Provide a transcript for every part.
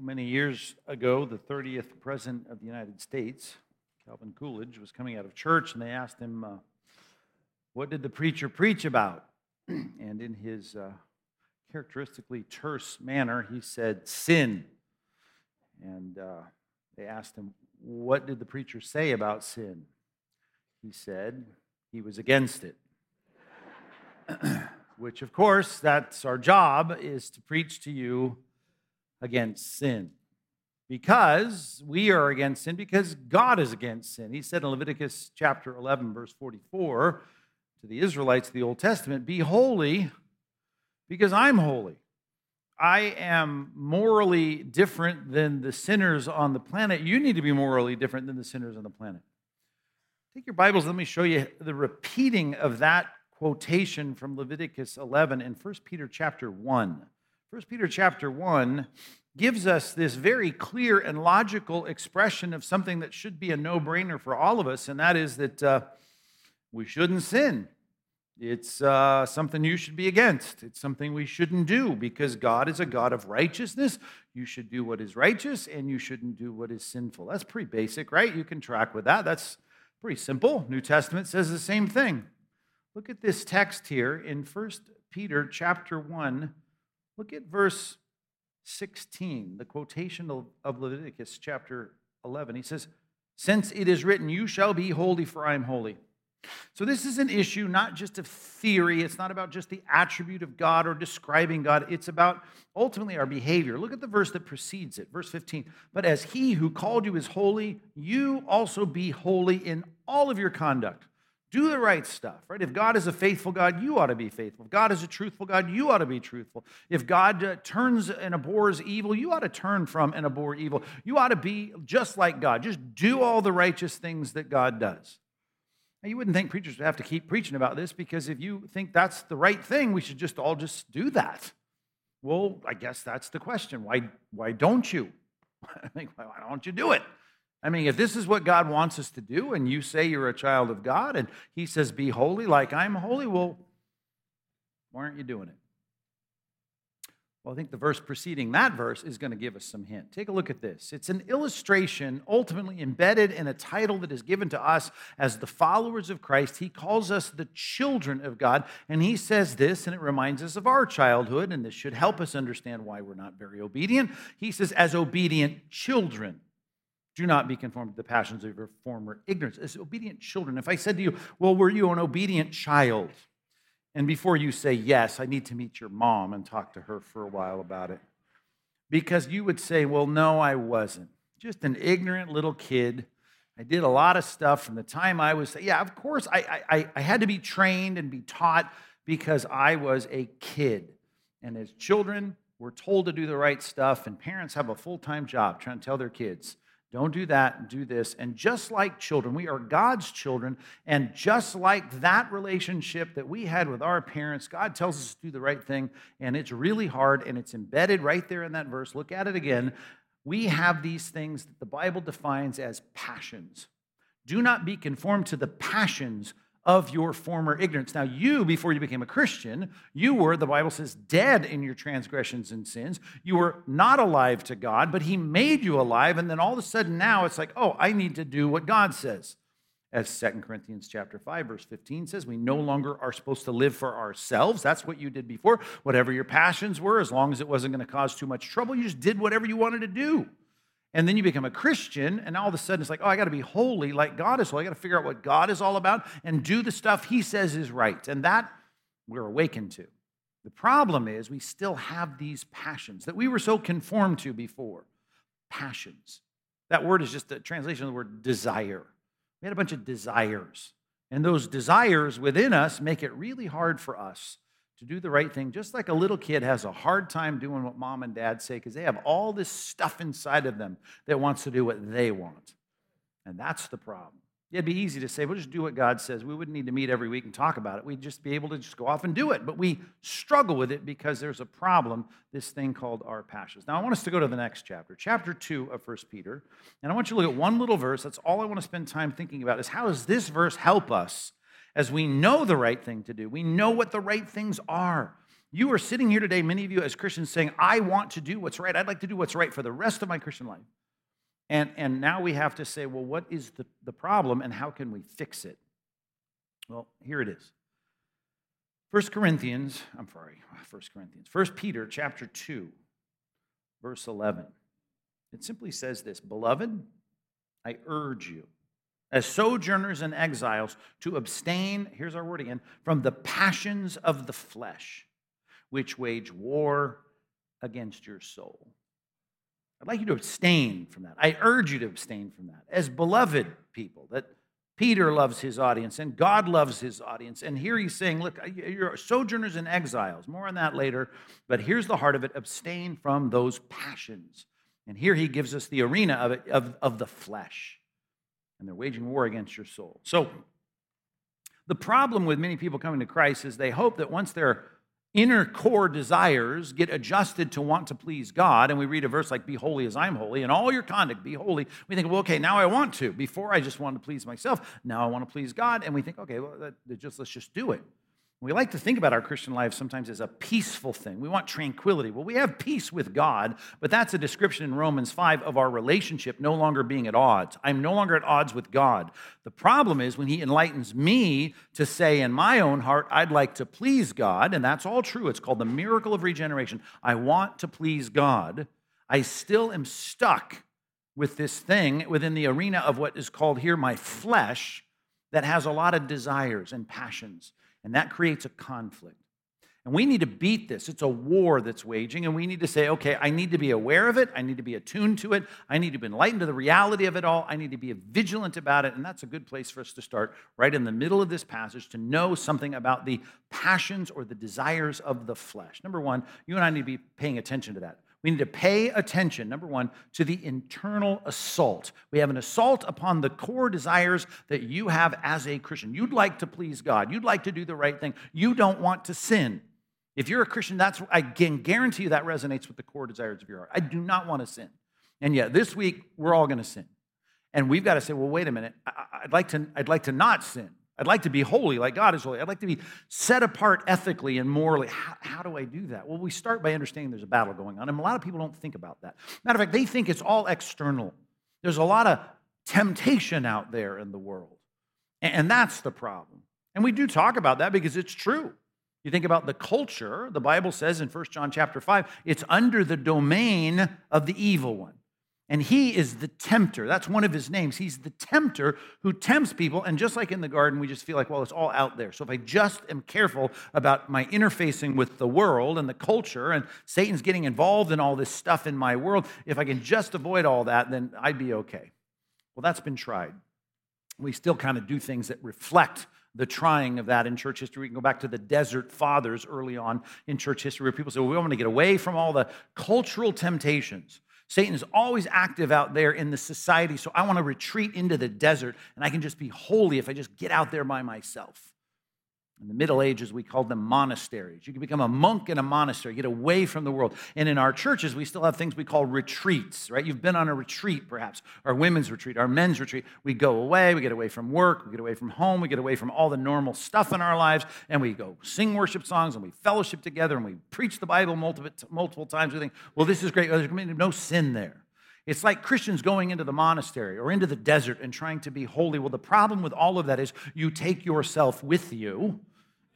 Many years ago, the 30th President of the United States, Calvin Coolidge, was coming out of church and they asked him, uh, What did the preacher preach about? and in his uh, characteristically terse manner, he said, Sin. And uh, they asked him, What did the preacher say about sin? He said, He was against it. Which, of course, that's our job, is to preach to you against sin. Because we are against sin, because God is against sin. He said in Leviticus chapter 11, verse 44, to the Israelites of the Old Testament, Be holy because I'm holy. I am morally different than the sinners on the planet. You need to be morally different than the sinners on the planet. Take your Bibles, let me show you the repeating of that quotation from Leviticus 11 in 1 Peter chapter 1. 1 Peter chapter 1 gives us this very clear and logical expression of something that should be a no brainer for all of us, and that is that uh, we shouldn't sin. It's uh, something you should be against. It's something we shouldn't do because God is a God of righteousness. You should do what is righteous and you shouldn't do what is sinful. That's pretty basic, right? You can track with that. That's pretty simple. New Testament says the same thing. Look at this text here in 1 Peter chapter 1 Look at verse 16, the quotation of Leviticus chapter 11. He says, Since it is written, You shall be holy, for I am holy. So, this is an issue not just of theory. It's not about just the attribute of God or describing God. It's about ultimately our behavior. Look at the verse that precedes it, verse 15. But as he who called you is holy, you also be holy in all of your conduct do the right stuff, right? If God is a faithful God, you ought to be faithful. If God is a truthful God, you ought to be truthful. If God uh, turns and abhors evil, you ought to turn from and abhor evil. You ought to be just like God. Just do all the righteous things that God does. Now, you wouldn't think preachers would have to keep preaching about this because if you think that's the right thing, we should just all just do that. Well, I guess that's the question. Why, why don't you? I think, why don't you do it? I mean, if this is what God wants us to do, and you say you're a child of God, and He says, be holy like I'm holy, well, why aren't you doing it? Well, I think the verse preceding that verse is going to give us some hint. Take a look at this. It's an illustration ultimately embedded in a title that is given to us as the followers of Christ. He calls us the children of God, and he says this, and it reminds us of our childhood, and this should help us understand why we're not very obedient. He says, as obedient children. Do not be conformed to the passions of your former ignorance. As obedient children, if I said to you, Well, were you an obedient child? And before you say yes, I need to meet your mom and talk to her for a while about it. Because you would say, Well, no, I wasn't. Just an ignorant little kid. I did a lot of stuff from the time I was, yeah, of course, I, I, I had to be trained and be taught because I was a kid. And as children, we're told to do the right stuff, and parents have a full time job trying to tell their kids, don't do that, do this. And just like children, we are God's children. And just like that relationship that we had with our parents, God tells us to do the right thing. And it's really hard and it's embedded right there in that verse. Look at it again. We have these things that the Bible defines as passions. Do not be conformed to the passions of your former ignorance. Now, you, before you became a Christian, you were, the Bible says, dead in your transgressions and sins. You were not alive to God, but He made you alive. And then all of a sudden now it's like, oh, I need to do what God says. As 2 Corinthians chapter 5, verse 15 says, we no longer are supposed to live for ourselves. That's what you did before. Whatever your passions were, as long as it wasn't going to cause too much trouble, you just did whatever you wanted to do. And then you become a Christian, and all of a sudden it's like, oh, I got to be holy like God is holy. I got to figure out what God is all about and do the stuff He says is right. And that we're awakened to. The problem is we still have these passions that we were so conformed to before. Passions. That word is just a translation of the word desire. We had a bunch of desires. And those desires within us make it really hard for us to do the right thing, just like a little kid has a hard time doing what mom and dad say because they have all this stuff inside of them that wants to do what they want. And that's the problem. It'd be easy to say, we'll just do what God says. We wouldn't need to meet every week and talk about it. We'd just be able to just go off and do it. But we struggle with it because there's a problem, this thing called our passions. Now, I want us to go to the next chapter, chapter 2 of First Peter. And I want you to look at one little verse. That's all I want to spend time thinking about is how does this verse help us as we know the right thing to do. We know what the right things are. You are sitting here today, many of you as Christians, saying, I want to do what's right. I'd like to do what's right for the rest of my Christian life. And, and now we have to say, well, what is the, the problem and how can we fix it? Well, here it is. 1 Corinthians, I'm sorry, 1 Corinthians, 1 Peter chapter 2, verse 11. It simply says this Beloved, I urge you, as sojourners and exiles, to abstain, here's our word again, from the passions of the flesh which wage war against your soul. I'd like you to abstain from that. I urge you to abstain from that as beloved people, that Peter loves his audience and God loves his audience. And here he's saying, look, you're sojourners and exiles. More on that later. But here's the heart of it abstain from those passions. And here he gives us the arena of it, of, of the flesh. And they're waging war against your soul. So the problem with many people coming to Christ is they hope that once they're inner core desires get adjusted to want to please God, and we read a verse like, Be holy as I'm holy, and all your conduct be holy, we think, well, okay, now I want to. Before I just wanted to please myself, now I want to please God. And we think, okay, well, that, just, let's just do it. We like to think about our Christian life sometimes as a peaceful thing. We want tranquility. Well, we have peace with God, but that's a description in Romans 5 of our relationship no longer being at odds. I'm no longer at odds with God. The problem is when He enlightens me to say in my own heart, I'd like to please God, and that's all true. It's called the miracle of regeneration. I want to please God. I still am stuck with this thing within the arena of what is called here my flesh that has a lot of desires and passions. And that creates a conflict. And we need to beat this. It's a war that's waging, and we need to say, okay, I need to be aware of it. I need to be attuned to it. I need to be enlightened to the reality of it all. I need to be vigilant about it. And that's a good place for us to start right in the middle of this passage to know something about the passions or the desires of the flesh. Number one, you and I need to be paying attention to that. We need to pay attention, number one, to the internal assault. We have an assault upon the core desires that you have as a Christian. You'd like to please God, you'd like to do the right thing, you don't want to sin. If you're a Christian, that's I can guarantee you that resonates with the core desires of your heart. I do not want to sin. And yet, this week, we're all going to sin. And we've got to say, well, wait a minute, I'd like to, I'd like to not sin. I'd like to be holy like God is holy. I'd like to be set apart ethically and morally. How, how, do I do that? Well, we start by understanding there's a battle going on. And a lot of people don't think about that. Matter of fact, they think it's all external. There's a lot of temptation out there in the world. And that's the problem. And we do talk about that because it's true. You think about the culture, the Bible says in 1 John chapter 5, it's under the domain of the evil one. And he is the tempter. That's one of his names. He's the tempter who tempts people. And just like in the garden, we just feel like, well, it's all out there. So if I just am careful about my interfacing with the world and the culture, and Satan's getting involved in all this stuff in my world, if I can just avoid all that, then I'd be okay. Well, that's been tried. We still kind of do things that reflect the trying of that in church history. We can go back to the desert fathers early on in church history where people say, well, we want to get away from all the cultural temptations. Satan is always active out there in the society, so I want to retreat into the desert and I can just be holy if I just get out there by myself. In the Middle Ages, we called them monasteries. You can become a monk in a monastery, get away from the world. And in our churches, we still have things we call retreats, right? You've been on a retreat, perhaps, our women's retreat, our men's retreat. We go away, we get away from work, we get away from home, we get away from all the normal stuff in our lives, and we go sing worship songs and we fellowship together and we preach the Bible multiple, multiple times. We think, well, this is great. There's no sin there. It's like Christians going into the monastery or into the desert and trying to be holy. Well, the problem with all of that is you take yourself with you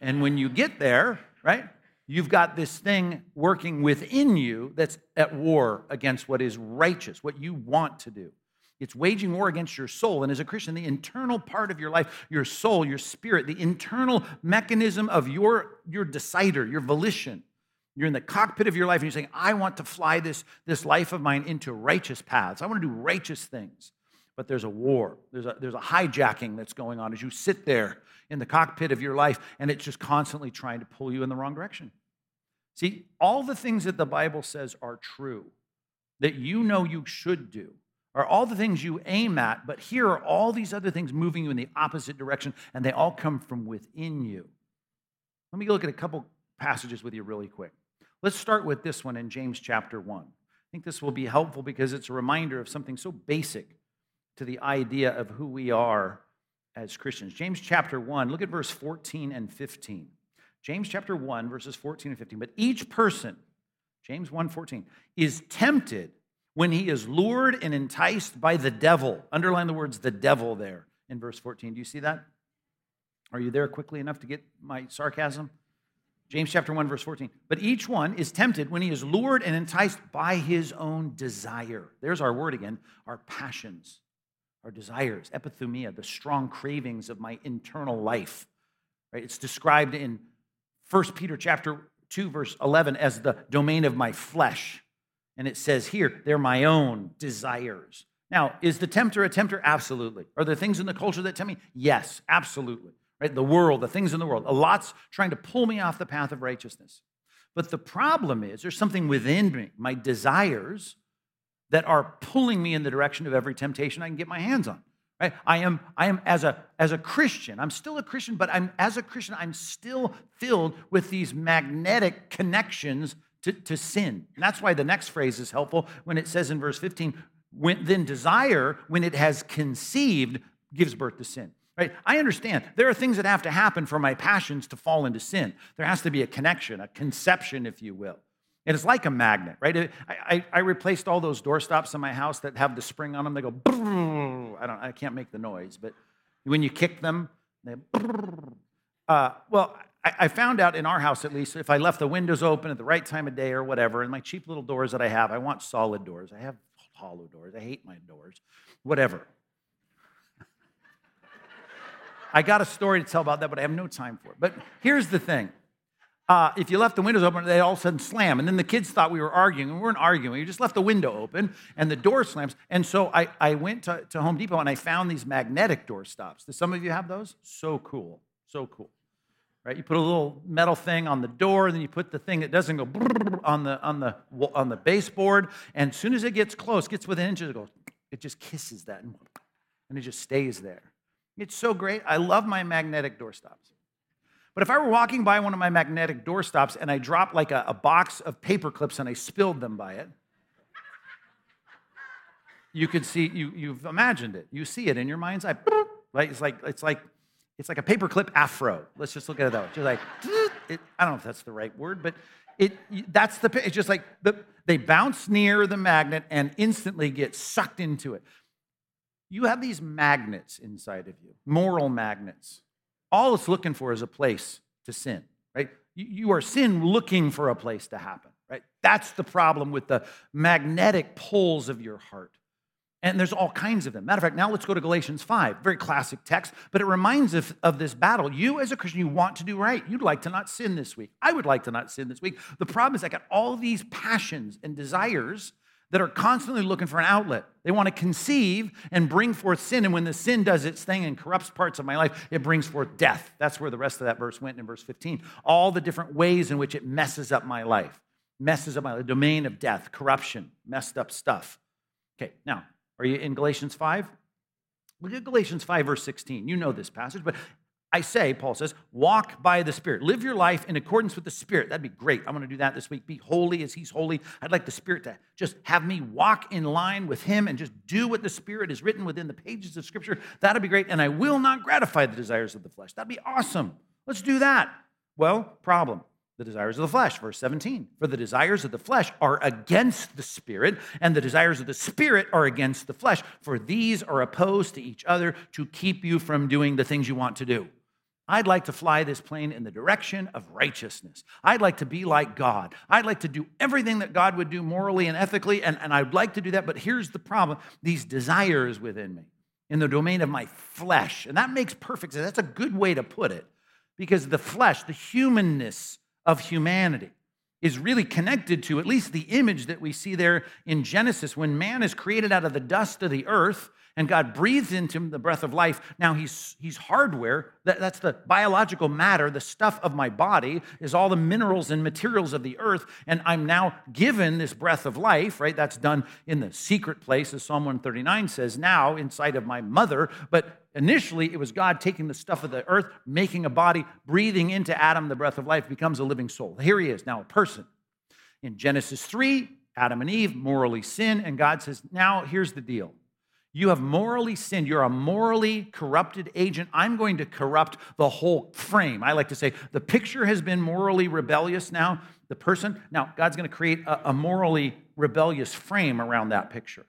and when you get there, right, you've got this thing working within you that's at war against what is righteous, what you want to do. It's waging war against your soul. And as a Christian, the internal part of your life, your soul, your spirit, the internal mechanism of your, your decider, your volition, you're in the cockpit of your life and you're saying, I want to fly this, this life of mine into righteous paths. I want to do righteous things. But there's a war, there's a, there's a hijacking that's going on as you sit there in the cockpit of your life, and it's just constantly trying to pull you in the wrong direction. See, all the things that the Bible says are true, that you know you should do, are all the things you aim at, but here are all these other things moving you in the opposite direction, and they all come from within you. Let me look at a couple passages with you really quick. Let's start with this one in James chapter 1. I think this will be helpful because it's a reminder of something so basic to the idea of who we are as Christians. James chapter 1, look at verse 14 and 15. James chapter 1, verses 14 and 15. But each person, James 1 14, is tempted when he is lured and enticed by the devil. Underline the words the devil there in verse 14. Do you see that? Are you there quickly enough to get my sarcasm? James chapter 1 verse 14. But each one is tempted when he is lured and enticed by his own desire. There's our word again, our passions, our desires, epithumia, the strong cravings of my internal life. Right? It's described in 1 Peter chapter 2 verse 11 as the domain of my flesh. And it says here, they're my own desires. Now, is the tempter a tempter? Absolutely. Are there things in the culture that tempt me? Yes, absolutely right? The world, the things in the world. A lot's trying to pull me off the path of righteousness. But the problem is there's something within me, my desires, that are pulling me in the direction of every temptation I can get my hands on. Right? I am, I am as a as a Christian, I'm still a Christian, but I'm as a Christian, I'm still filled with these magnetic connections to, to sin. And that's why the next phrase is helpful when it says in verse 15, when, then desire, when it has conceived, gives birth to sin. Right? I understand there are things that have to happen for my passions to fall into sin. There has to be a connection, a conception, if you will. And it's like a magnet, right? I, I, I replaced all those doorstops in my house that have the spring on them. They go, I don't, I can't make the noise, but when you kick them, they, uh, well, I, I found out in our house at least, if I left the windows open at the right time of day or whatever, and my cheap little doors that I have, I want solid doors. I have hollow doors. I hate my doors, whatever. I got a story to tell about that, but I have no time for it. But here's the thing. Uh, if you left the windows open, they all of a sudden slam. And then the kids thought we were arguing, and we weren't arguing. You just left the window open, and the door slams. And so I, I went to, to Home Depot, and I found these magnetic door stops. Do some of you have those? So cool. So cool. Right? You put a little metal thing on the door, and then you put the thing that doesn't go on the, on the, on the baseboard. And as soon as it gets close, gets within inches, it goes, it just kisses that, and it just stays there. It's so great. I love my magnetic doorstops. But if I were walking by one of my magnetic doorstops and I dropped like a, a box of paper clips and I spilled them by it, you could see, you, you've imagined it. You see it in your mind's eye. Like, it's like, it's like, it's like a paperclip afro. Let's just look at it way. Just like, it, I don't know if that's the right word, but it, that's the, it's just like the, they bounce near the magnet and instantly get sucked into it. You have these magnets inside of you, moral magnets. All it's looking for is a place to sin, right? You are sin looking for a place to happen, right? That's the problem with the magnetic poles of your heart. And there's all kinds of them. Matter of fact, now let's go to Galatians 5, very classic text, but it reminds us of this battle. You, as a Christian, you want to do right. You'd like to not sin this week. I would like to not sin this week. The problem is, I got all these passions and desires that are constantly looking for an outlet. They want to conceive and bring forth sin. And when the sin does its thing and corrupts parts of my life, it brings forth death. That's where the rest of that verse went in verse 15. All the different ways in which it messes up my life, messes up my life, domain of death, corruption, messed up stuff. Okay, now, are you in Galatians 5? Look at Galatians 5, verse 16. You know this passage, but I say, Paul says, walk by the Spirit. Live your life in accordance with the Spirit. That'd be great. I'm going to do that this week. Be holy as He's holy. I'd like the Spirit to just have me walk in line with Him and just do what the Spirit is written within the pages of Scripture. That'd be great. And I will not gratify the desires of the flesh. That'd be awesome. Let's do that. Well, problem the desires of the flesh. Verse 17 For the desires of the flesh are against the spirit, and the desires of the spirit are against the flesh. For these are opposed to each other to keep you from doing the things you want to do. I'd like to fly this plane in the direction of righteousness. I'd like to be like God. I'd like to do everything that God would do morally and ethically, and, and I'd like to do that. But here's the problem these desires within me in the domain of my flesh. And that makes perfect sense. That's a good way to put it because the flesh, the humanness of humanity, is really connected to at least the image that we see there in Genesis when man is created out of the dust of the earth and God breathes into him the breath of life. Now he's, he's hardware. That, that's the biological matter, the stuff of my body is all the minerals and materials of the earth. And I'm now given this breath of life, right? That's done in the secret place, as Psalm 139 says, now inside of my mother. But initially, it was God taking the stuff of the earth, making a body, breathing into Adam the breath of life, becomes a living soul. Here he is, now a person. In Genesis 3, Adam and Eve morally sin, and God says, now here's the deal. You have morally sinned. You're a morally corrupted agent. I'm going to corrupt the whole frame. I like to say the picture has been morally rebellious now. The person, now God's going to create a, a morally rebellious frame around that picture.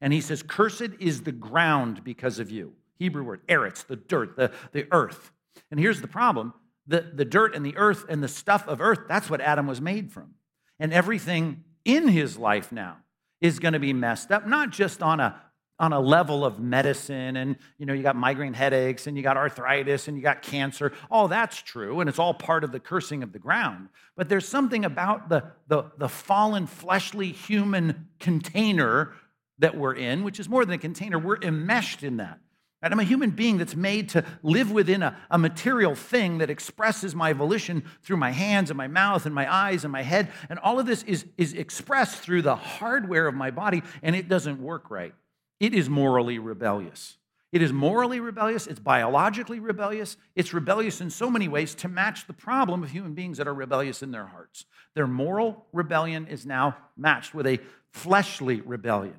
And he says, Cursed is the ground because of you. Hebrew word, eretz, the dirt, the, the earth. And here's the problem the, the dirt and the earth and the stuff of earth, that's what Adam was made from. And everything in his life now is going to be messed up, not just on a on a level of medicine and you know you got migraine headaches and you got arthritis and you got cancer. All that's true and it's all part of the cursing of the ground. But there's something about the, the, the fallen fleshly human container that we're in which is more than a container. We're enmeshed in that. I'm a human being that's made to live within a, a, material thing that expresses my volition through my hands and my mouth and my eyes and my head. And all of this is, is expressed through the hardware of my body, and it doesn't work right it is morally rebellious. It is morally rebellious, it's biologically rebellious, it's rebellious in so many ways to match the problem of human beings that are rebellious in their hearts. Their moral rebellion is now matched with a fleshly rebellion.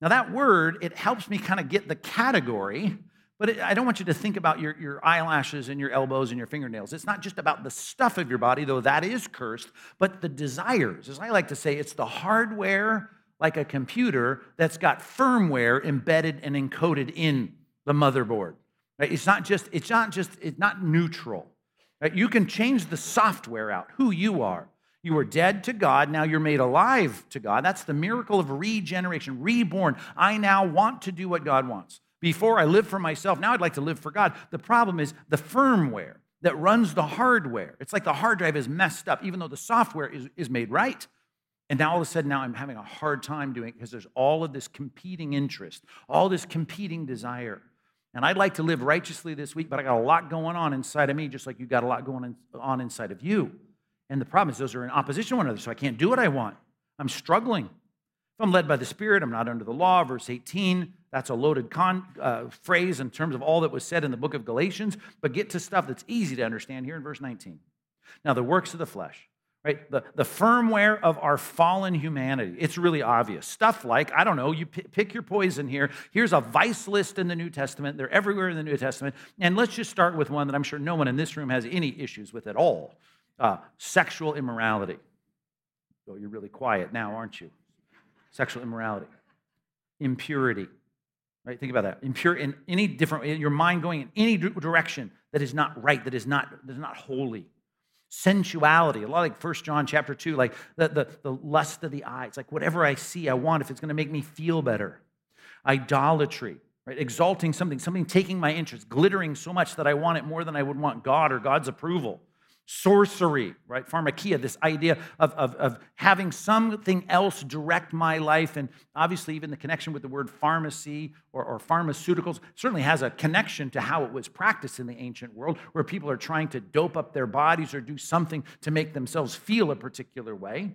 Now, that word, it helps me kind of get the category, but it, I don't want you to think about your, your eyelashes and your elbows and your fingernails. It's not just about the stuff of your body, though that is cursed, but the desires. As I like to say, it's the hardware like a computer that's got firmware embedded and encoded in the motherboard. Right? It's not just, it's not just, it's not neutral. Right? You can change the software out, who you are. You were dead to God, now you're made alive to God. That's the miracle of regeneration, reborn. I now want to do what God wants. Before I lived for myself, now I'd like to live for God. The problem is the firmware that runs the hardware. It's like the hard drive is messed up, even though the software is, is made right. And now all of a sudden, now I'm having a hard time doing it because there's all of this competing interest, all this competing desire. And I'd like to live righteously this week, but I got a lot going on inside of me, just like you got a lot going on inside of you. And the problem is, those are in opposition to one another, so I can't do what I want. I'm struggling. If I'm led by the Spirit, I'm not under the law. Verse 18, that's a loaded con, uh, phrase in terms of all that was said in the book of Galatians, but get to stuff that's easy to understand here in verse 19. Now, the works of the flesh right? The, the firmware of our fallen humanity. It's really obvious. Stuff like, I don't know, you p- pick your poison here. Here's a vice list in the New Testament. They're everywhere in the New Testament. And let's just start with one that I'm sure no one in this room has any issues with at all uh, sexual immorality. Oh, you're really quiet now, aren't you? Sexual immorality, impurity. Right? Think about that. Impure in any different, your mind going in any direction that is not right, that is not, that is not holy sensuality. A lot like First john chapter 2 like the, the, the lust of the eye. It's like whatever i see i want if it's going to make me feel better. Idolatry right? Exalting something something taking my interest glittering so much that i want it more than i would want god or god's approval sorcery, right? Pharmakia, this idea of, of, of having something else direct my life. And obviously, even the connection with the word pharmacy or, or pharmaceuticals certainly has a connection to how it was practiced in the ancient world, where people are trying to dope up their bodies or do something to make themselves feel a particular way.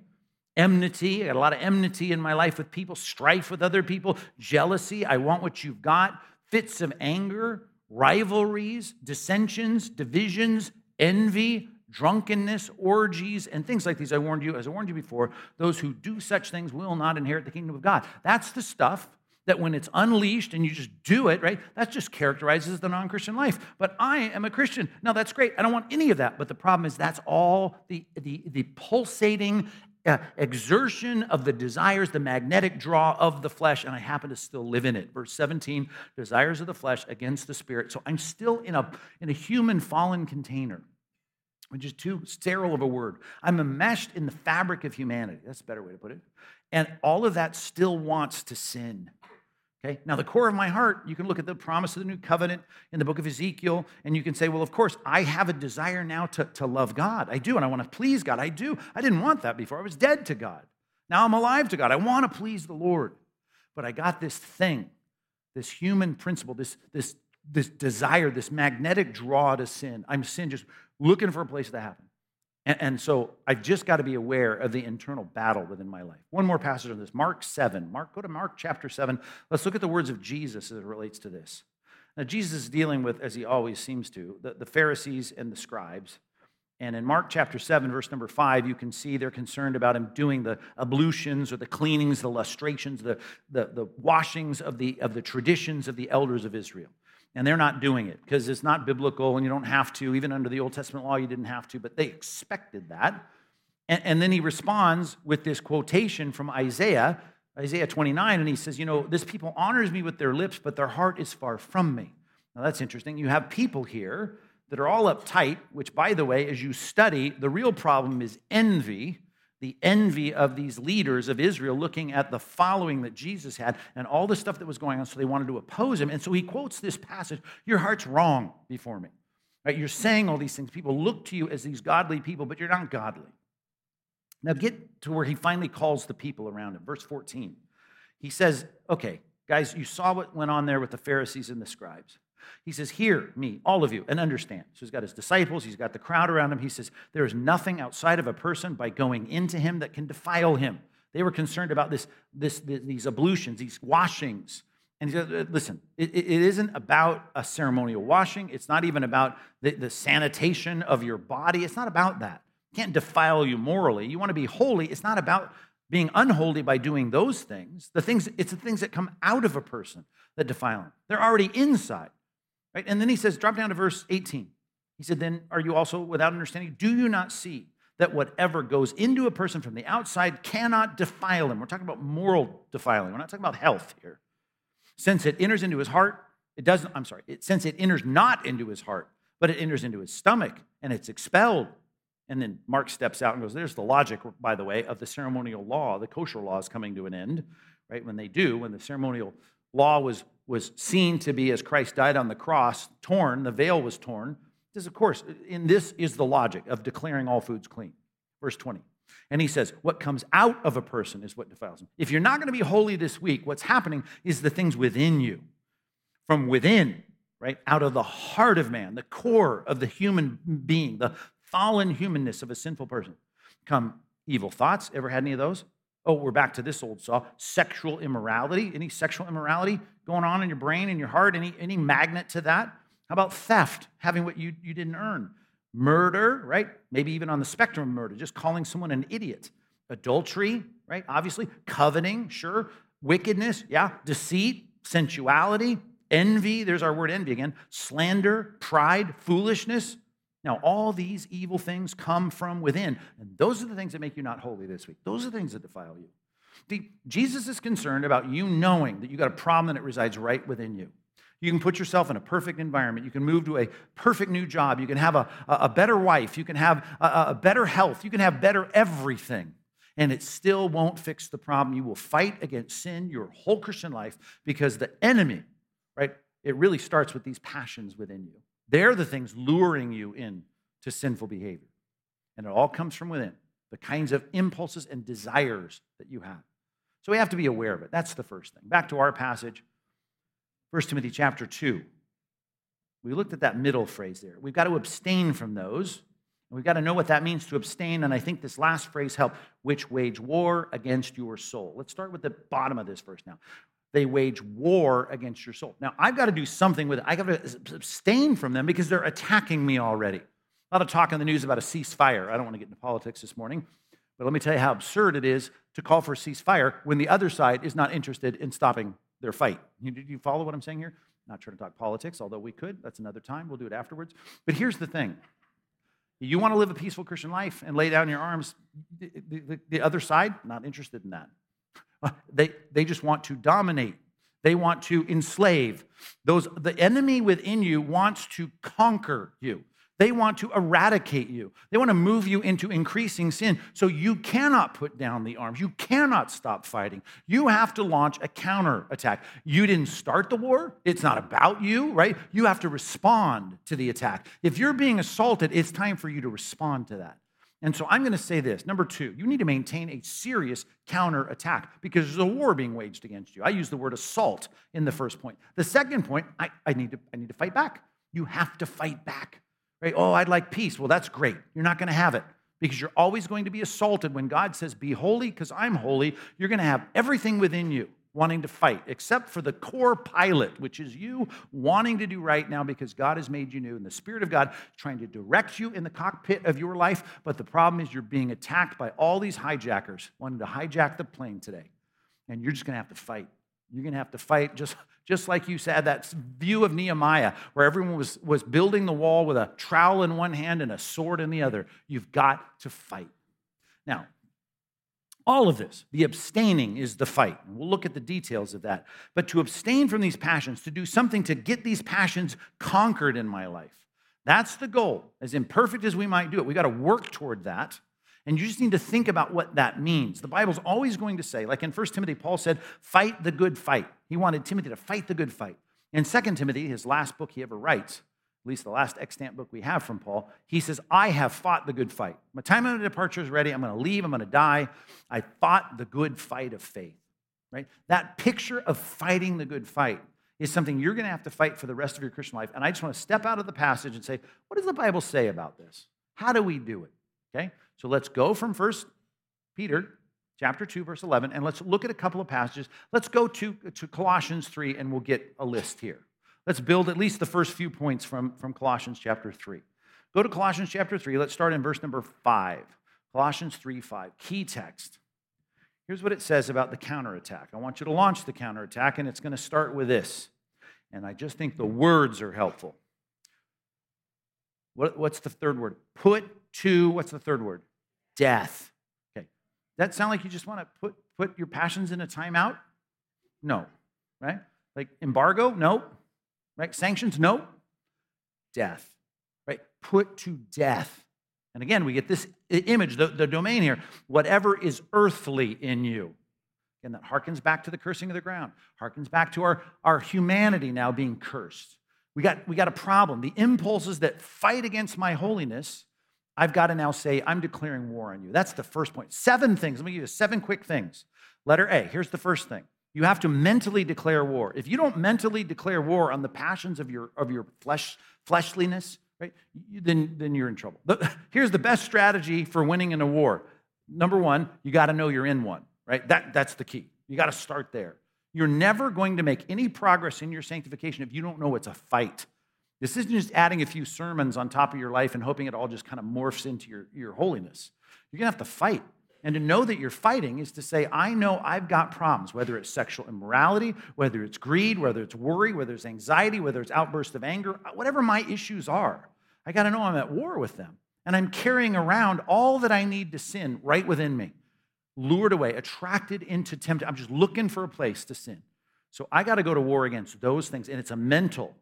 Enmity, I got a lot of enmity in my life with people, strife with other people, jealousy, I want what you've got, fits of anger, rivalries, dissensions, divisions, envy, drunkenness, orgies, and things like these. I warned you, as I warned you before, those who do such things will not inherit the kingdom of God. That's the stuff that when it's unleashed and you just do it, right, that just characterizes the non Christian life. But I am a Christian. No, that's great. I don't want any of that. But the problem is that's all the, the, the pulsating uh, exertion of the desires, the magnetic draw of the flesh, and I happen to still live in it. Verse 17 desires of the flesh against the spirit. So I'm still in a, in a human fallen container which is too sterile of a word. I'm enmeshed in the fabric of humanity. That's a better way to put it. And all of that still wants to sin. Okay? Now, the core of my heart, you can look at the promise of the new covenant in the book of Ezekiel, and you can say, well, of course, I have a desire now to, to love God. I do, and I want to please God. I do. I didn't want that before. I was dead to God. Now I'm alive to God. I want to please the Lord. But I got this thing, this human principle, this, this, this desire, this magnetic draw to sin. I'm sin just looking for a place to happen. And, and so I've just got to be aware of the internal battle within my life. One more passage on this Mark 7. Mark, go to Mark chapter 7. Let's look at the words of Jesus as it relates to this. Now, Jesus is dealing with, as he always seems to, the, the Pharisees and the scribes. And in Mark chapter 7, verse number 5, you can see they're concerned about him doing the ablutions or the cleanings, the lustrations, the, the, the washings of the, of the traditions of the elders of Israel. And they're not doing it because it's not biblical and you don't have to. Even under the Old Testament law, you didn't have to, but they expected that. And, and then he responds with this quotation from Isaiah, Isaiah 29, and he says, You know, this people honors me with their lips, but their heart is far from me. Now that's interesting. You have people here that are all uptight, which, by the way, as you study, the real problem is envy, the envy of these leaders of Israel looking at the following that Jesus had and all the stuff that was going on, so they wanted to oppose him. And so he quotes this passage Your heart's wrong before me. Right? You're saying all these things. People look to you as these godly people, but you're not godly. Now get to where he finally calls the people around him. Verse 14. He says, Okay, guys, you saw what went on there with the Pharisees and the scribes. He says, Hear me, all of you, and understand. So he's got his disciples, he's got the crowd around him. He says, There is nothing outside of a person by going into him that can defile him. They were concerned about this, this, these ablutions, these washings. And he said, uh, Listen, it, it isn't about a ceremonial washing. It's not even about the, the sanitation of your body. It's not about that. It can't defile you morally. You want to be holy. It's not about being unholy by doing those things. The things, it's the things that come out of a person that defile him. They're already inside. Right? And then he says, drop down to verse 18. He said, Then are you also without understanding? Do you not see that whatever goes into a person from the outside cannot defile him? We're talking about moral defiling. We're not talking about health here. Since it enters into his heart, it doesn't, I'm sorry, it, since it enters not into his heart, but it enters into his stomach and it's expelled. And then Mark steps out and goes, There's the logic, by the way, of the ceremonial law. The kosher law is coming to an end, right? When they do, when the ceremonial law was was seen to be, as Christ died on the cross, torn, the veil was torn. This, of course, in this is the logic of declaring all foods clean. Verse 20. And he says, What comes out of a person is what defiles him. If you're not going to be holy this week, what's happening is the things within you. From within, right? Out of the heart of man, the core of the human being, the fallen humanness of a sinful person, come evil thoughts. Ever had any of those? Oh, we're back to this old saw sexual immorality. Any sexual immorality going on in your brain in your heart? Any, any magnet to that? How about theft, having what you, you didn't earn? Murder, right? Maybe even on the spectrum of murder, just calling someone an idiot. Adultery, right? Obviously. Coveting, sure. Wickedness, yeah. Deceit, sensuality, envy, there's our word envy again. Slander, pride, foolishness, now, all these evil things come from within. And those are the things that make you not holy this week. Those are the things that defile you. See, Jesus is concerned about you knowing that you got a problem that resides right within you. You can put yourself in a perfect environment. You can move to a perfect new job. You can have a, a better wife. You can have a, a better health. You can have better everything. And it still won't fix the problem. You will fight against sin your whole Christian life because the enemy, right, it really starts with these passions within you. They're the things luring you in to sinful behavior. And it all comes from within, the kinds of impulses and desires that you have. So we have to be aware of it. That's the first thing. Back to our passage, 1 Timothy chapter 2. We looked at that middle phrase there. We've got to abstain from those. And we've got to know what that means to abstain. And I think this last phrase helps, which wage war against your soul. Let's start with the bottom of this verse now they wage war against your soul. Now, I've got to do something with it. I got to abstain from them because they're attacking me already. A lot of talk in the news about a ceasefire. I don't want to get into politics this morning, but let me tell you how absurd it is to call for a ceasefire when the other side is not interested in stopping their fight. You, do you follow what I'm saying here? Not trying to talk politics, although we could. That's another time. We'll do it afterwards. But here's the thing you want to live a peaceful Christian life and lay down your arms, the, the, the other side, not interested in that. Uh, they, they just want to dominate. They want to enslave. Those, the enemy within you wants to conquer you. They want to eradicate you. They want to move you into increasing sin. So you cannot put down the arms. You cannot stop fighting. You have to launch a counterattack. You didn't start the war. It's not about you, right? You have to respond to the attack. If you're being assaulted, it's time for you to respond to that. And so I'm going to say this. Number two, you need to maintain a serious counterattack because there's a war being waged against you. I use the word assault in the first point. The second point, I, I, need, to, I need to fight back. You have to fight back. Right? Oh, I'd like peace. Well, that's great. You're not going to have it because you're always going to be assaulted when God says, Be holy because I'm holy. You're going to have everything within you wanting to fight, except for the core pilot, which is you wanting to do right now because God has made you new. And the Spirit of God trying to direct you in the cockpit of your life. But the problem is you're being attacked by all these hijackers wanting to hijack the plane today. And you're just going to have to fight. You're going to have to fight just, just like you said, that view of Nehemiah where everyone was, was building the wall with a trowel in one hand and a sword in the other. You've got to fight. Now, all of this, the abstaining is the fight. We'll look at the details of that. But to abstain from these passions, to do something to get these passions conquered in my life, that's the goal. As imperfect as we might do it, we got to work toward that. And you just need to think about what that means. The Bible's always going to say, like in 1 Timothy, Paul said, fight the good fight. He wanted Timothy to fight the good fight. In 2 Timothy, his last book he ever writes, at least the last extant book we have from Paul, he says, I have fought the good fight. My time of departure is ready. I'm going to leave. I'm going to die. I fought the good fight of faith. Right? That picture of fighting the good fight is something you're going to have to fight for the rest of your Christian life. And I just want to step out of the passage and say, what does the Bible say about this? How do we do it? Okay? So let's go from First Peter chapter 2, verse 11, and let's look at a couple of passages. Let's go to, to Colossians 3, and we'll get a list here. Let's build at least the first few points from, from Colossians chapter 3. Go to Colossians chapter 3. Let's start in verse number 5. Colossians 3 5. Key text. Here's what it says about the counterattack. I want you to launch the counterattack, and it's going to start with this. And I just think the words are helpful. What, what's the third word? Put to, what's the third word? Death. Okay. That sound like you just want to put, put your passions in a timeout? No. Right? Like embargo? No. Right? Sanctions? No. Death. Right? Put to death. And again, we get this image, the, the domain here, whatever is earthly in you. And that harkens back to the cursing of the ground, harkens back to our, our humanity now being cursed. We got, we got a problem. The impulses that fight against my holiness, I've got to now say, I'm declaring war on you. That's the first point. Seven things. Let me give you seven quick things. Letter A, here's the first thing. You have to mentally declare war. If you don't mentally declare war on the passions of your, of your flesh, fleshliness, right, then, then you're in trouble. But here's the best strategy for winning in a war. Number one, you got to know you're in one, right? That, that's the key. You got to start there. You're never going to make any progress in your sanctification if you don't know it's a fight. This isn't just adding a few sermons on top of your life and hoping it all just kind of morphs into your, your holiness. You're going to have to fight. And to know that you're fighting is to say, I know I've got problems, whether it's sexual immorality, whether it's greed, whether it's worry, whether it's anxiety, whether it's outbursts of anger, whatever my issues are. I got to know I'm at war with them. And I'm carrying around all that I need to sin right within me lured away, attracted into temptation. I'm just looking for a place to sin. So I got to go to war against those things. And it's a mental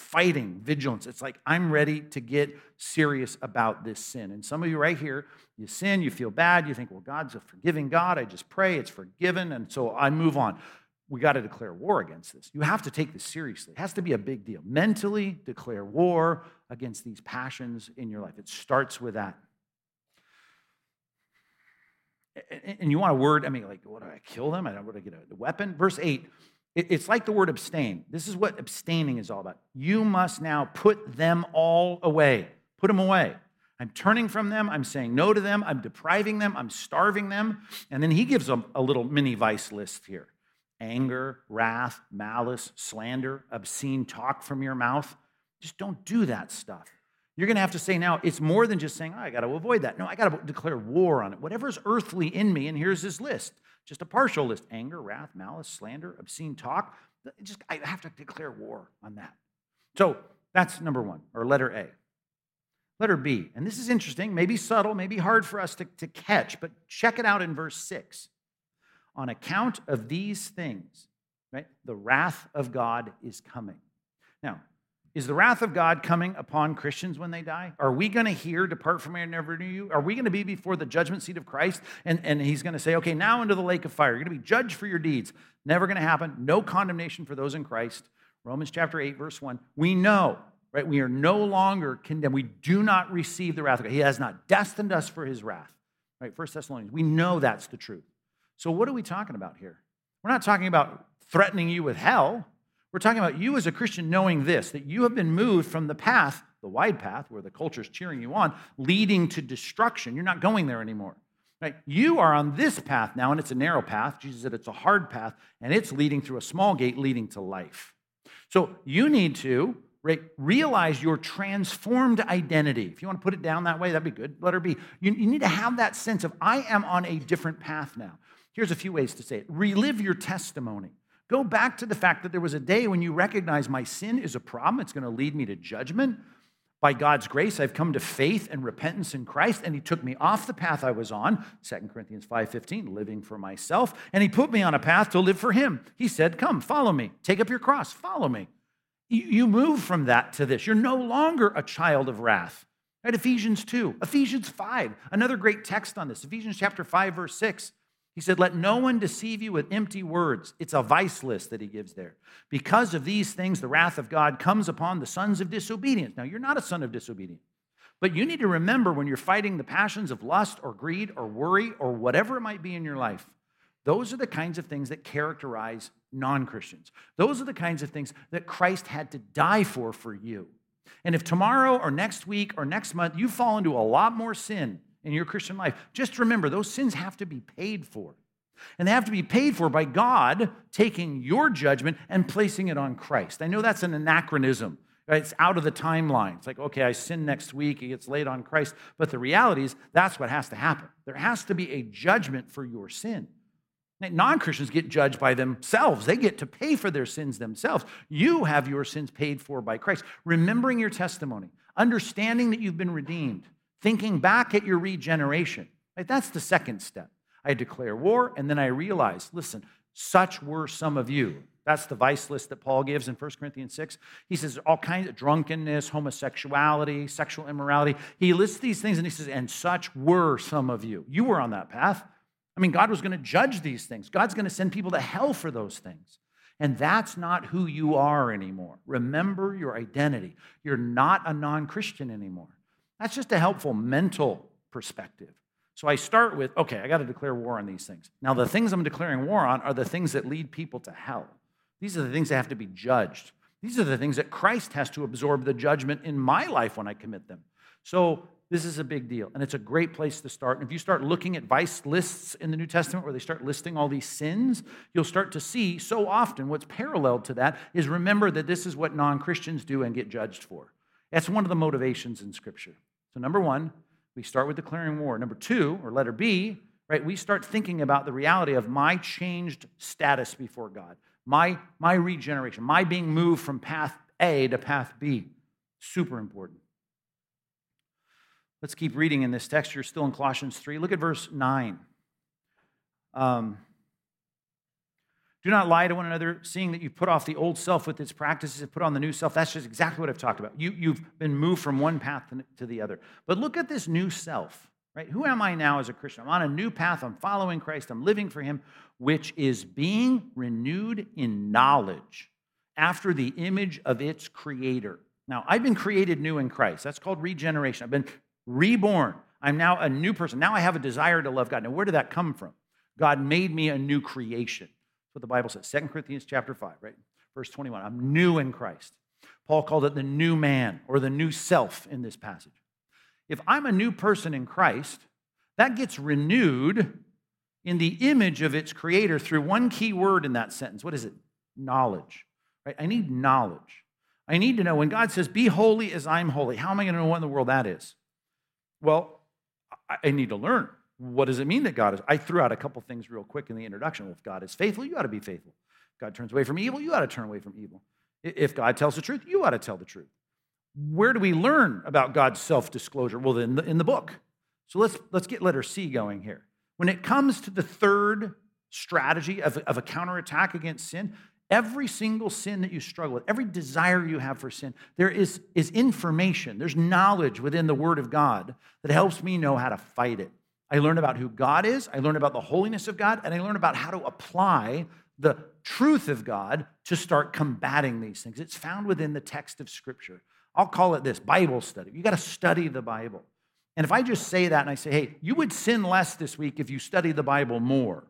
fighting, vigilance. It's like, I'm ready to get serious about this sin. And some of you right here, you sin, you feel bad, you think, well, God's a forgiving God. I just pray, it's forgiven. And so I move on. We got to declare war against this. You have to take this seriously. It has to be a big deal. Mentally declare war against these passions in your life. It starts with that and you want a word, I mean, like, what do I kill them? I don't want to get a weapon. Verse 8, it's like the word abstain. This is what abstaining is all about. You must now put them all away. Put them away. I'm turning from them. I'm saying no to them. I'm depriving them. I'm starving them. And then he gives them a little mini vice list here anger, wrath, malice, slander, obscene talk from your mouth. Just don't do that stuff. You're going to have to say now, it's more than just saying, oh, I got to avoid that. No, I got to declare war on it. Whatever's earthly in me, and here's his list just a partial list anger, wrath, malice, slander, obscene talk. Just, I have to declare war on that. So that's number one, or letter A. Letter B, and this is interesting, maybe subtle, maybe hard for us to, to catch, but check it out in verse 6. On account of these things, right, the wrath of God is coming. Now, is the wrath of God coming upon Christians when they die? Are we going to hear, Depart from me, I never knew you? Are we going to be before the judgment seat of Christ and, and he's going to say, Okay, now into the lake of fire? You're going to be judged for your deeds. Never going to happen. No condemnation for those in Christ. Romans chapter 8, verse 1. We know, right? We are no longer condemned. We do not receive the wrath of God. He has not destined us for his wrath, right? First Thessalonians. We know that's the truth. So, what are we talking about here? We're not talking about threatening you with hell. We're talking about you as a Christian knowing this that you have been moved from the path, the wide path where the culture is cheering you on, leading to destruction. You're not going there anymore. Right? You are on this path now, and it's a narrow path. Jesus said it's a hard path, and it's leading through a small gate leading to life. So you need to right, realize your transformed identity. If you want to put it down that way, that'd be good. Let her be. You, you need to have that sense of, I am on a different path now. Here's a few ways to say it relive your testimony. Go back to the fact that there was a day when you recognize my sin is a problem, it's going to lead me to judgment. By God's grace, I've come to faith and repentance in Christ, and He took me off the path I was on, 2 Corinthians 5:15, living for myself, and He put me on a path to live for Him. He said, Come, follow me. Take up your cross, follow me. You move from that to this. You're no longer a child of wrath. Right? Ephesians 2, Ephesians 5, another great text on this. Ephesians chapter 5, verse 6. He said, Let no one deceive you with empty words. It's a vice list that he gives there. Because of these things, the wrath of God comes upon the sons of disobedience. Now, you're not a son of disobedience, but you need to remember when you're fighting the passions of lust or greed or worry or whatever it might be in your life, those are the kinds of things that characterize non Christians. Those are the kinds of things that Christ had to die for for you. And if tomorrow or next week or next month you fall into a lot more sin in your Christian life, just remember those sins have to be paid for. And they have to be paid for by God taking your judgment and placing it on Christ. I know that's an anachronism. Right? It's out of the timeline. It's like, okay, I sin next week, it gets laid on Christ. But the reality is, that's what has to happen. There has to be a judgment for your sin. Non Christians get judged by themselves. They get to pay for their sins themselves. You have your sins paid for by Christ. Remembering your testimony, understanding that you've been redeemed, thinking back at your regeneration. Right? That's the second step. I declare war, and then I realize listen, such were some of you. That's the vice list that Paul gives in 1 Corinthians 6. He says all kinds of drunkenness, homosexuality, sexual immorality. He lists these things and he says, and such were some of you. You were on that path. I mean, God was going to judge these things. God's going to send people to hell for those things. And that's not who you are anymore. Remember your identity. You're not a non Christian anymore. That's just a helpful mental perspective. So I start with okay, I got to declare war on these things. Now, the things I'm declaring war on are the things that lead people to hell. These are the things that have to be judged. These are the things that Christ has to absorb the judgment in my life when I commit them. So this is a big deal, and it's a great place to start. And if you start looking at vice lists in the New Testament where they start listing all these sins, you'll start to see so often what's parallel to that is remember that this is what non Christians do and get judged for. That's one of the motivations in Scripture. So, number one, we start with declaring war. Number two, or letter B, right, we start thinking about the reality of my changed status before God, my, my regeneration, my being moved from path A to path B. Super important. Let's keep reading in this text. You're still in Colossians 3. Look at verse 9. Um, do not lie to one another, seeing that you put off the old self with its practices and put on the new self. That's just exactly what I've talked about. You, you've been moved from one path to the other. But look at this new self, right? Who am I now as a Christian? I'm on a new path. I'm following Christ. I'm living for Him, which is being renewed in knowledge after the image of its creator. Now, I've been created new in Christ. That's called regeneration. I've been reborn. I'm now a new person. Now I have a desire to love God. Now, where did that come from? God made me a new creation. That's what the Bible says. 2 Corinthians chapter 5, right? Verse 21. I'm new in Christ. Paul called it the new man or the new self in this passage. If I'm a new person in Christ, that gets renewed in the image of its creator through one key word in that sentence. What is it? Knowledge. Right? I need knowledge. I need to know when God says, Be holy as I'm holy, how am I going to know what in the world that is? Well, I need to learn. What does it mean that God is? I threw out a couple things real quick in the introduction. Well, if God is faithful, you ought to be faithful. If God turns away from evil, you ought to turn away from evil. If God tells the truth, you ought to tell the truth. Where do we learn about God's self disclosure? Well, in the, in the book. So let's, let's get letter C going here. When it comes to the third strategy of, of a counterattack against sin, Every single sin that you struggle with, every desire you have for sin, there is, is information, there's knowledge within the Word of God that helps me know how to fight it. I learn about who God is, I learn about the holiness of God, and I learn about how to apply the truth of God to start combating these things. It's found within the text of Scripture. I'll call it this Bible study. You got to study the Bible. And if I just say that and I say, hey, you would sin less this week if you study the Bible more,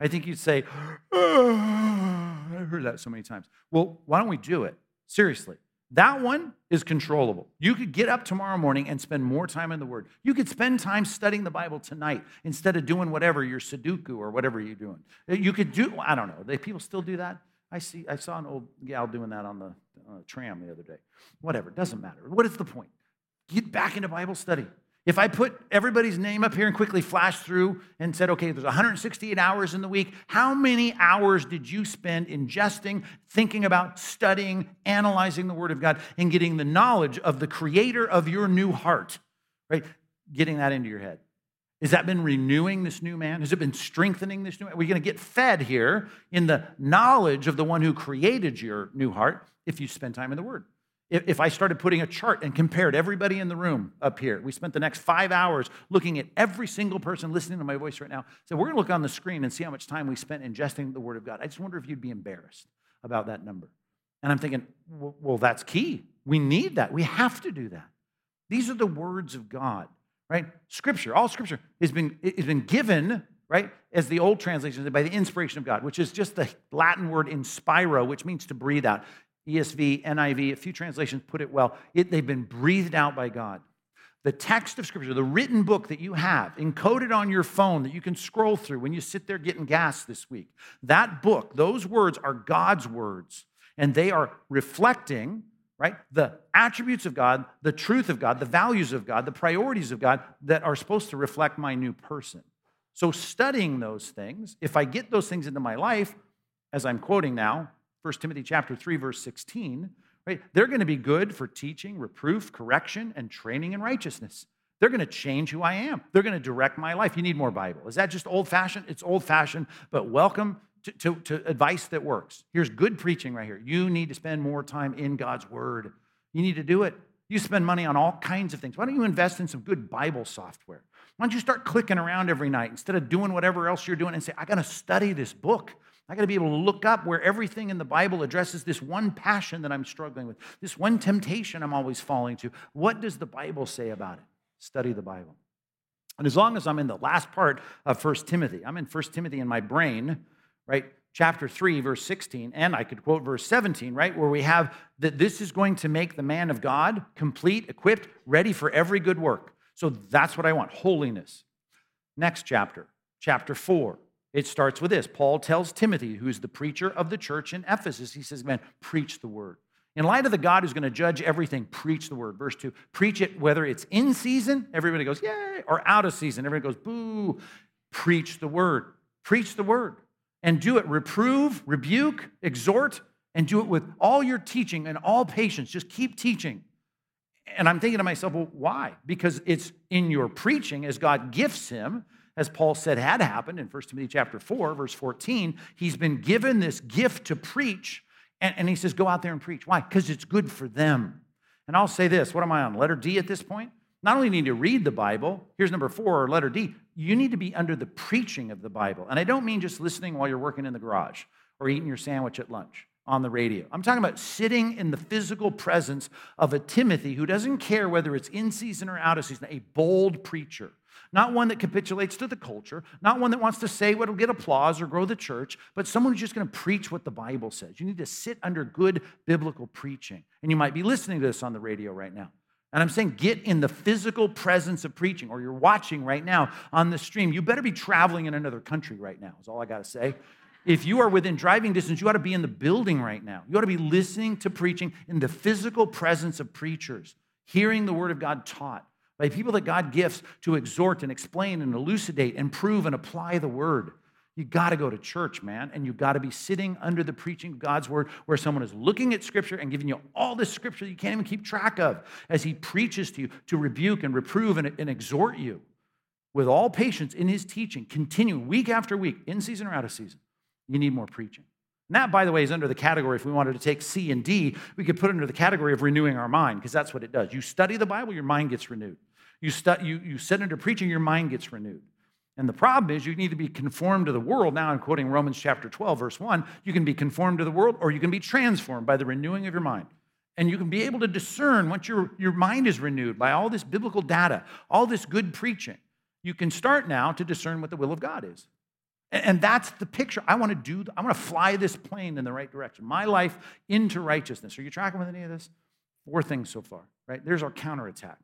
I think you'd say, oh, I've heard that so many times. Well, why don't we do it? Seriously. That one is controllable. You could get up tomorrow morning and spend more time in the Word. You could spend time studying the Bible tonight instead of doing whatever your Sudoku or whatever you're doing. You could do, I don't know, they, people still do that? I see, I saw an old gal doing that on the uh, tram the other day. Whatever, doesn't matter. What is the point? Get back into Bible study. If I put everybody's name up here and quickly flash through and said, okay, there's 168 hours in the week, how many hours did you spend ingesting, thinking about, studying, analyzing the Word of God, and getting the knowledge of the creator of your new heart, right? Getting that into your head. Has that been renewing this new man? Has it been strengthening this new man? We're going to get fed here in the knowledge of the one who created your new heart if you spend time in the Word. If I started putting a chart and compared everybody in the room up here, we spent the next five hours looking at every single person listening to my voice right now. So we're going to look on the screen and see how much time we spent ingesting the Word of God. I just wonder if you'd be embarrassed about that number. And I'm thinking, well, that's key. We need that. We have to do that. These are the words of God, right? Scripture, all Scripture has been, has been given, right, as the old translation by the inspiration of God, which is just the Latin word inspiro, which means to breathe out. ESV, NIV, a few translations put it well. It, they've been breathed out by God. The text of Scripture, the written book that you have encoded on your phone that you can scroll through when you sit there getting gas this week, that book, those words are God's words, and they are reflecting, right, the attributes of God, the truth of God, the values of God, the priorities of God that are supposed to reflect my new person. So, studying those things, if I get those things into my life, as I'm quoting now, 1 Timothy chapter 3 verse 16, right? They're going to be good for teaching, reproof, correction and training in righteousness. They're going to change who I am. They're going to direct my life. You need more Bible. Is that just old fashioned? It's old fashioned, but welcome to, to, to, advice that works. Here's good preaching right here. You need to spend more time in God's word. You need to do it. You spend money on all kinds of things. Why don't you invest in some good Bible software? Why don't you start clicking around every night instead of doing whatever else you're doing and say, I got to study this book. I got to be able to look up where everything in the Bible addresses this one passion that I'm struggling with, this one temptation I'm always falling to. What does the Bible say about it? Study the Bible. And as long as I'm in the last part of 1 Timothy, I'm in 1 Timothy in my brain, right? Chapter 3, verse 16, and I could quote verse 17, right? Where we have that this is going to make the man of God complete, equipped, ready for every good work. So that's what I want holiness. Next chapter, chapter 4. It starts with this Paul tells Timothy, who's the preacher of the church in Ephesus, he says, Man, preach the word. In light of the God who's going to judge everything, preach the word. Verse 2 preach it whether it's in season, everybody goes, Yay, or out of season, everybody goes, Boo. Preach the word. Preach the word. And do it. Reprove, rebuke, exhort, and do it with all your teaching and all patience. Just keep teaching. And I'm thinking to myself, well, why? Because it's in your preaching as God gifts him as Paul said had happened in 1 Timothy chapter 4, verse 14. He's been given this gift to preach, and, and he says, Go out there and preach. Why? Because it's good for them. And I'll say this what am I on? Letter D at this point? Not only need to read the Bible, here's number four, or letter D, you need to be under the preaching of the Bible. And I don't mean just listening while you're working in the garage or eating your sandwich at lunch on the radio. I'm talking about sitting in the physical presence of a Timothy who doesn't care whether it's in season or out of season, a bold preacher not one that capitulates to the culture, not one that wants to say what'll get applause or grow the church, but someone who's just going to preach what the Bible says. You need to sit under good biblical preaching. And you might be listening to this on the radio right now. And I'm saying get in the physical presence of preaching, or you're watching right now on the stream. You better be traveling in another country right now, is all I got to say. If you are within driving distance, you ought to be in the building right now. You ought to be listening to preaching in the physical presence of preachers, hearing the word of God taught by people that God gifts to exhort and explain and elucidate and prove and apply the word. You got to go to church, man, and you got to be sitting under the preaching of God's word where someone is looking at scripture and giving you all this scripture you can't even keep track of as he preaches to you to rebuke and reprove and, and exhort you with all patience in his teaching, continue week after week, in season or out of season. You need more preaching. And that, by the way, is under the category, if we wanted to take C and D, we could put it under the category of renewing our mind, because that's what it does. You study the Bible, your mind gets renewed. You, stu- you, you sit under preaching, your mind gets renewed. And the problem is, you need to be conformed to the world. Now, I'm quoting Romans chapter 12, verse 1. You can be conformed to the world, or you can be transformed by the renewing of your mind. And you can be able to discern once your, your mind is renewed by all this biblical data, all this good preaching. You can start now to discern what the will of God is. And that's the picture. I want to do, I want to fly this plane in the right direction. My life into righteousness. Are you tracking with any of this? Four things so far, right? There's our counterattack,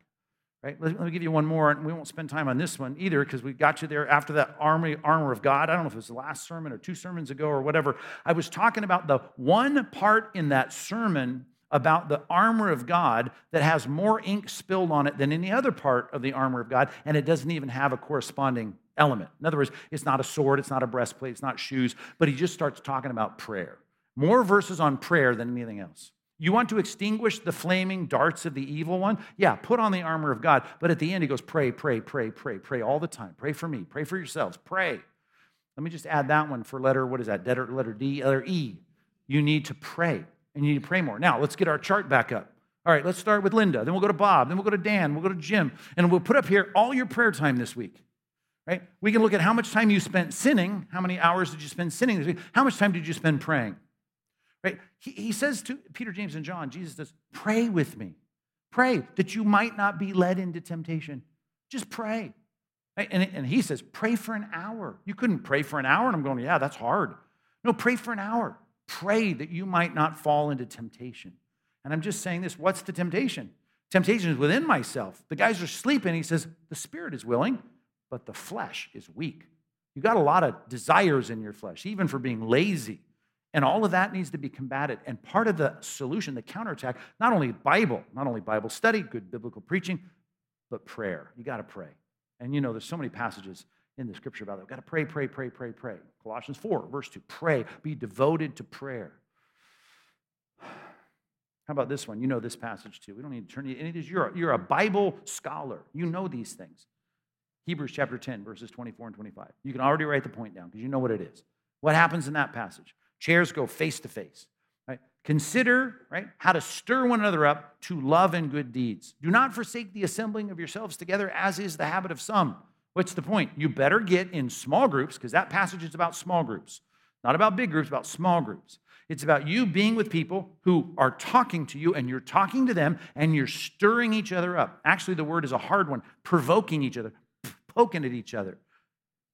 right? Let, let me give you one more, and we won't spend time on this one either because we got you there after that army, armor of God. I don't know if it was the last sermon or two sermons ago or whatever. I was talking about the one part in that sermon about the armor of God that has more ink spilled on it than any other part of the armor of God, and it doesn't even have a corresponding element. In other words, it's not a sword, it's not a breastplate, it's not shoes, but he just starts talking about prayer. More verses on prayer than anything else. You want to extinguish the flaming darts of the evil one? Yeah, put on the armor of God. But at the end, he goes, pray, pray, pray, pray, pray all the time. Pray for me, pray for yourselves, pray. Let me just add that one for letter, what is that? Letter, D, letter E. You need to pray, and you need to pray more. Now, let's get our chart back up. All right, let's start with Linda. Then we'll go to Bob. Then we'll go to Dan. We'll go to Jim. And we'll put up here all your prayer time this week right? We can look at how much time you spent sinning, how many hours did you spend sinning this week, how much time did you spend praying, right? He, he says to Peter, James, and John, Jesus says, pray with me. Pray that you might not be led into temptation. Just pray. Right? And, and he says, pray for an hour. You couldn't pray for an hour. And I'm going, yeah, that's hard. No, pray for an hour. Pray that you might not fall into temptation. And I'm just saying this what's the temptation? Temptation is within myself. The guys are sleeping. He says, the spirit is willing, but the flesh is weak. You got a lot of desires in your flesh, even for being lazy. And all of that needs to be combated. And part of the solution, the counterattack, not only Bible, not only Bible study, good biblical preaching, but prayer. You got to pray. And you know, there's so many passages in the scripture about that. We've got to pray, pray, pray, pray, pray. Colossians 4, verse 2 pray, be devoted to prayer. How about this one? You know this passage too. We don't need to turn to any of these. You're a, you're a Bible scholar. You know these things. Hebrews chapter 10, verses 24 and 25. You can already write the point down because you know what it is. What happens in that passage? Chairs go face to face. Consider right, how to stir one another up to love and good deeds. Do not forsake the assembling of yourselves together, as is the habit of some. What's the point? You better get in small groups because that passage is about small groups, not about big groups, about small groups. It's about you being with people who are talking to you and you're talking to them and you're stirring each other up. Actually, the word is a hard one provoking each other, poking at each other,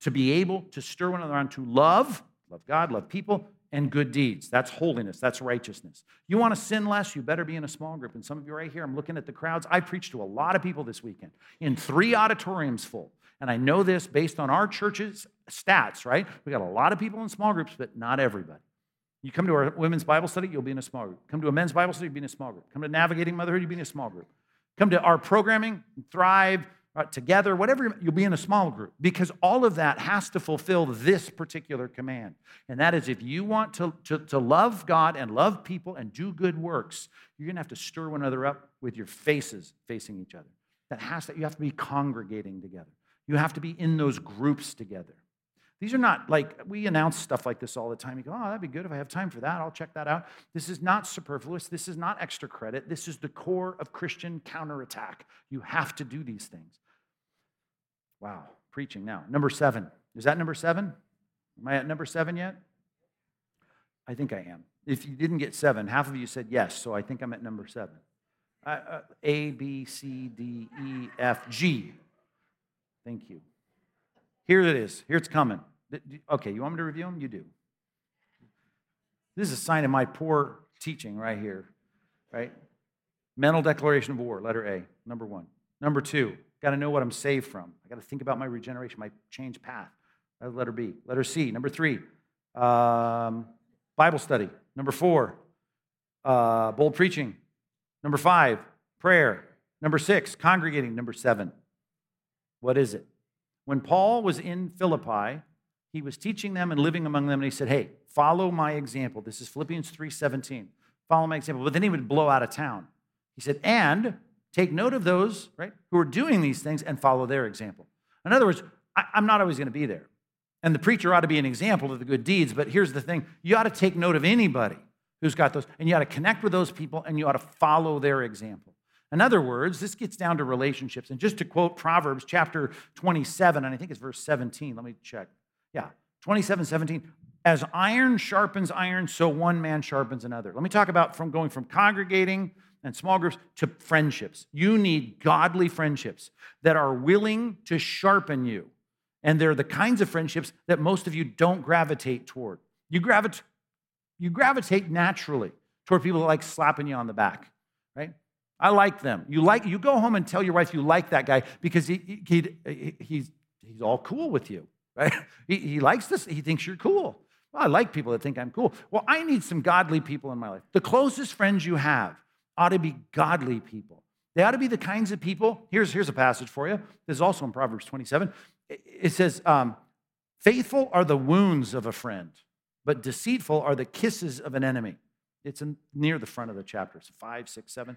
to be able to stir one another on to love, love God, love people, and good deeds. That's holiness, that's righteousness. You want to sin less, you better be in a small group. And some of you right here, I'm looking at the crowds. I preached to a lot of people this weekend in three auditoriums full. And I know this based on our church's stats, right? We got a lot of people in small groups, but not everybody. You come to our women's Bible study, you'll be in a small group. Come to a men's Bible study, you'll be in a small group. Come to navigating motherhood, you'll be in a small group. Come to our programming, Thrive, together, whatever, you'll be in a small group because all of that has to fulfill this particular command. And that is if you want to, to, to love God and love people and do good works, you're going to have to stir one another up with your faces facing each other. That has to, you have to be congregating together. You have to be in those groups together. These are not like we announce stuff like this all the time. You go, oh, that'd be good if I have time for that. I'll check that out. This is not superfluous. This is not extra credit. This is the core of Christian counterattack. You have to do these things. Wow, preaching now. Number seven. Is that number seven? Am I at number seven yet? I think I am. If you didn't get seven, half of you said yes, so I think I'm at number seven. Uh, uh, a, B, C, D, E, F, G. Thank you. Here it is. Here it's coming. Okay, you want me to review them? You do. This is a sign of my poor teaching right here, right? Mental declaration of war, letter A, number one. Number two, Got to know what I'm saved from. I got to think about my regeneration, my change path. That's letter B. Letter C. Number three, um, Bible study. Number four, uh, bold preaching. Number five, prayer. Number six, congregating. Number seven, what is it? When Paul was in Philippi, he was teaching them and living among them, and he said, Hey, follow my example. This is Philippians 3:17. Follow my example. But then he would blow out of town. He said, and Take note of those, right, who are doing these things and follow their example. In other words, I, am not always going to be there. And the preacher ought to be an example of the good deeds, but here's the thing you ought to take note of anybody who's got those, and you ought to connect with those people and you ought to follow their example. In other words, this gets down to relationships. And just to quote Proverbs chapter 27, and I think it's verse 17, let me check. Yeah, 27, 17. As iron sharpens iron, so one man sharpens another. Let me talk about from going from congregating and small groups to friendships. You need godly friendships that are willing to sharpen you. And they're the kinds of friendships that most of you don't gravitate toward. You gravitate, you gravitate naturally toward people that like slapping you on the back, right? I like them. You like you go home and tell your wife you like that guy because he, he, he he's he's all cool with you, right? He, he likes this. He thinks you're cool. Well, I like people that think I'm cool. Well, I need some godly people in my life. The closest friends you have ought to be godly people. They ought to be the kinds of people. Here's, here's a passage for you. This is also in Proverbs 27. It says, um, Faithful are the wounds of a friend, but deceitful are the kisses of an enemy. It's in, near the front of the chapter. It's five, six, seven.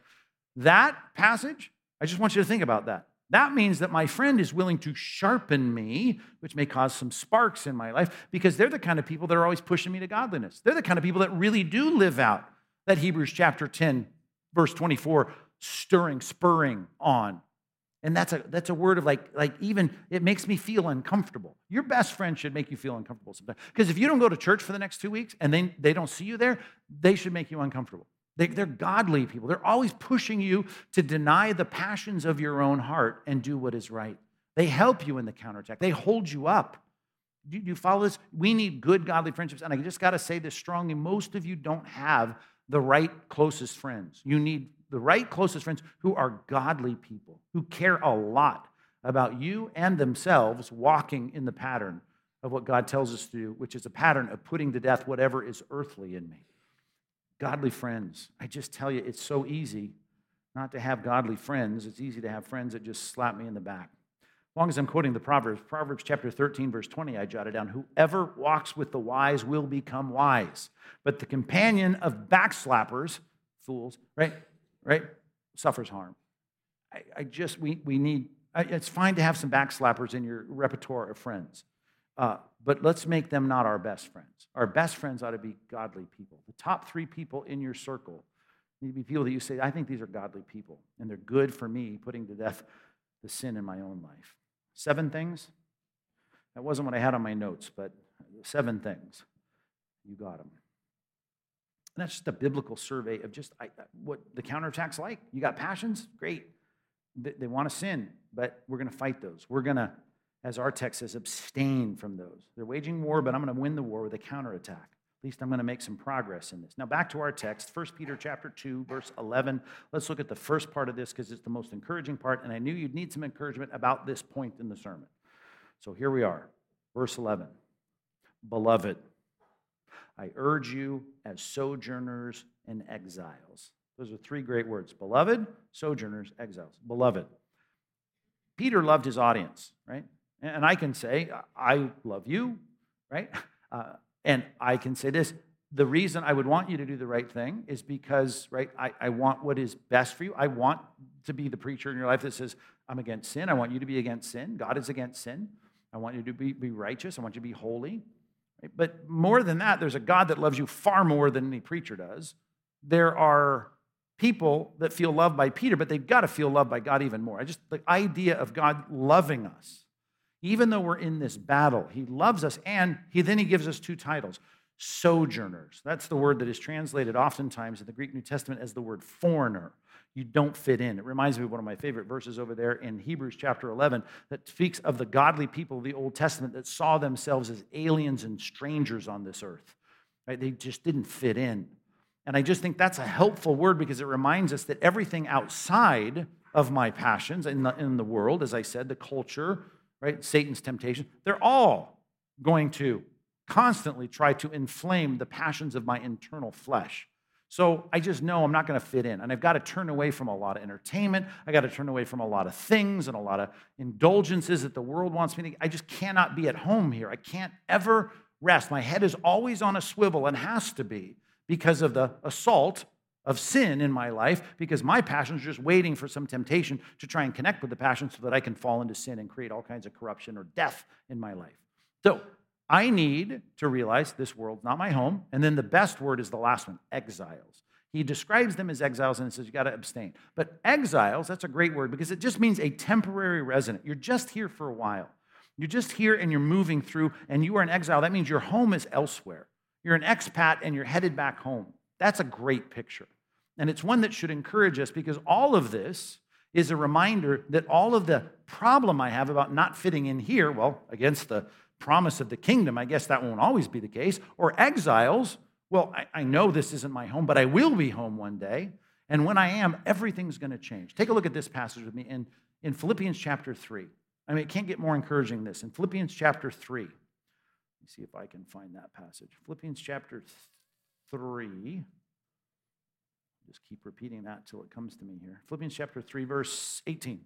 That passage, I just want you to think about that. That means that my friend is willing to sharpen me, which may cause some sparks in my life, because they're the kind of people that are always pushing me to godliness. They're the kind of people that really do live out that Hebrews chapter 10, verse 24, stirring, spurring on. And that's a that's a word of like like even it makes me feel uncomfortable. Your best friend should make you feel uncomfortable sometimes. Because if you don't go to church for the next two weeks and then they don't see you there, they should make you uncomfortable. They, they're godly people. They're always pushing you to deny the passions of your own heart and do what is right. They help you in the counterattack. They hold you up. Do you follow this? We need good, godly friendships. And I just got to say this strongly most of you don't have the right closest friends. You need the right closest friends who are godly people, who care a lot about you and themselves walking in the pattern of what God tells us to do, which is a pattern of putting to death whatever is earthly in me. Godly friends. I just tell you, it's so easy not to have godly friends. It's easy to have friends that just slap me in the back. Long as I'm quoting the Proverbs, Proverbs chapter 13, verse 20, I jotted down Whoever walks with the wise will become wise, but the companion of backslappers, fools, right, right, suffers harm. I, I just, we, we need, I, it's fine to have some backslappers in your repertoire of friends, uh, but let's make them not our best friends. Our best friends ought to be godly people. The top three people in your circle need to be people that you say, I think these are godly people, and they're good for me putting to death the sin in my own life. Seven things. That wasn't what I had on my notes, but seven things. You got them. And that's just a biblical survey of just I, uh, what the counterattack's like. You got passions? Great. They, they want to sin, but we're going to fight those. We're going to, as our text says, abstain from those. They're waging war, but I'm going to win the war with a counterattack. At least I'm going to make some progress in this. Now back to our text, 1 Peter chapter 2, verse 11. Let's look at the first part of this because it's the most encouraging part, and I knew you'd need some encouragement about this point in the sermon. So here we are, verse 11. Beloved, I urge you as sojourners and exiles. Those are three great words beloved, sojourners, exiles. Beloved. Peter loved his audience, right? And I can say, I love you, right? Uh, and I can say this the reason I would want you to do the right thing is because, right, I, I want what is best for you. I want to be the preacher in your life that says, I'm against sin. I want you to be against sin. God is against sin. I want you to be, be righteous. I want you to be holy. But more than that, there's a God that loves you far more than any preacher does. There are people that feel loved by Peter, but they've got to feel loved by God even more. I just the idea of God loving us, even though we're in this battle, He loves us, and He then He gives us two titles: sojourners. That's the word that is translated oftentimes in the Greek New Testament as the word foreigner you don't fit in. It reminds me of one of my favorite verses over there in Hebrews chapter 11 that speaks of the godly people of the Old Testament that saw themselves as aliens and strangers on this earth. Right? They just didn't fit in. And I just think that's a helpful word because it reminds us that everything outside of my passions in the, in the world, as I said, the culture, right, Satan's temptation, they're all going to constantly try to inflame the passions of my internal flesh. So I just know I'm not going to fit in. And I've got to turn away from a lot of entertainment. I got to turn away from a lot of things and a lot of indulgences that the world wants me to. I just cannot be at home here. I can't ever rest. My head is always on a swivel and has to be because of the assault of sin in my life, because my passions is just waiting for some temptation to try and connect with the passion so that I can fall into sin and create all kinds of corruption or death in my life. So I need to realize this world's not my home. And then the best word is the last one exiles. He describes them as exiles and says you got to abstain. But exiles, that's a great word because it just means a temporary resident. You're just here for a while. You're just here and you're moving through, and you are an exile. That means your home is elsewhere. You're an expat and you're headed back home. That's a great picture. And it's one that should encourage us because all of this is a reminder that all of the problem I have about not fitting in here, well, against the promise of the kingdom, I guess that won't always be the case. Or exiles, well, I, I know this isn't my home, but I will be home one day. And when I am, everything's going to change. Take a look at this passage with me in, in Philippians chapter 3. I mean, it can't get more encouraging than this. In Philippians chapter 3, let me see if I can find that passage. Philippians chapter 3. Just keep repeating that till it comes to me here. Philippians chapter 3, verse 18.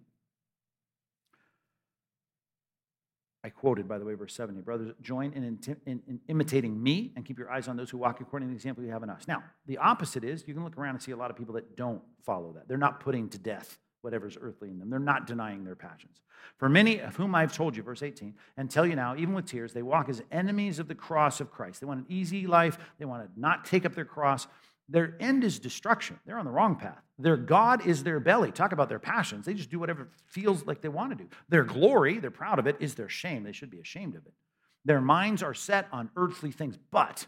I quoted, by the way, verse 70. Brothers, join in, in, in, imitating me and keep your eyes on those who walk according to the example you have in us. Now, the opposite is you can look around and see a lot of people that don't follow that. They're not putting to death whatever's earthly in them. They're not denying their passions. For many of whom I've told you, verse 18, and tell you now, even with tears, they walk as enemies of the cross of Christ. They want an easy life, they want to not take up their cross. Their end is destruction. They're on the wrong path. Their God is their belly. Talk about their passions. They just do whatever feels like they want to do. Their glory, they're proud of it, is their shame. They should be ashamed of it. Their minds are set on earthly things. But,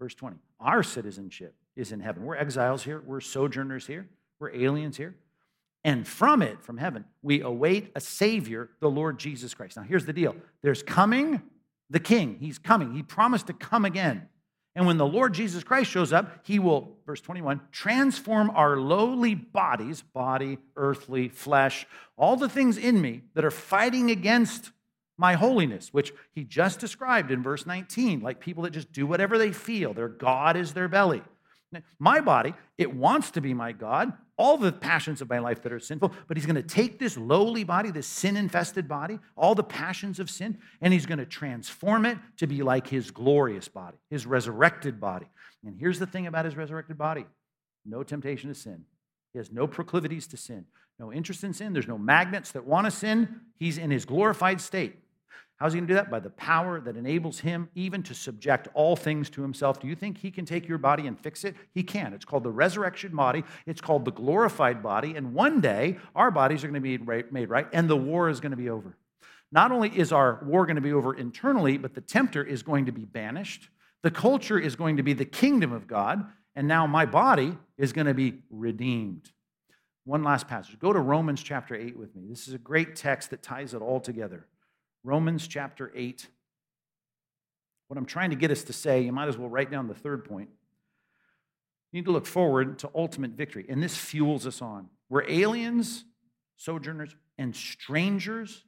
verse 20, our citizenship is in heaven. We're exiles here, we're sojourners here, we're aliens here. And from it, from heaven, we await a Savior, the Lord Jesus Christ. Now, here's the deal there's coming the King. He's coming. He promised to come again. And when the Lord Jesus Christ shows up, he will, verse 21, transform our lowly bodies, body, earthly, flesh, all the things in me that are fighting against my holiness, which he just described in verse 19, like people that just do whatever they feel. Their God is their belly. My body, it wants to be my God, all the passions of my life that are sinful, but he's going to take this lowly body, this sin infested body, all the passions of sin, and he's going to transform it to be like his glorious body, his resurrected body. And here's the thing about his resurrected body no temptation to sin. He has no proclivities to sin, no interest in sin. There's no magnets that want to sin. He's in his glorified state. How's he going to do that? By the power that enables him even to subject all things to himself. Do you think he can take your body and fix it? He can. It's called the resurrection body, it's called the glorified body. And one day, our bodies are going to be made right, and the war is going to be over. Not only is our war going to be over internally, but the tempter is going to be banished. The culture is going to be the kingdom of God. And now my body is going to be redeemed. One last passage. Go to Romans chapter 8 with me. This is a great text that ties it all together. Romans chapter 8. What I'm trying to get us to say, you might as well write down the third point. You need to look forward to ultimate victory, and this fuels us on. We're aliens, sojourners, and strangers.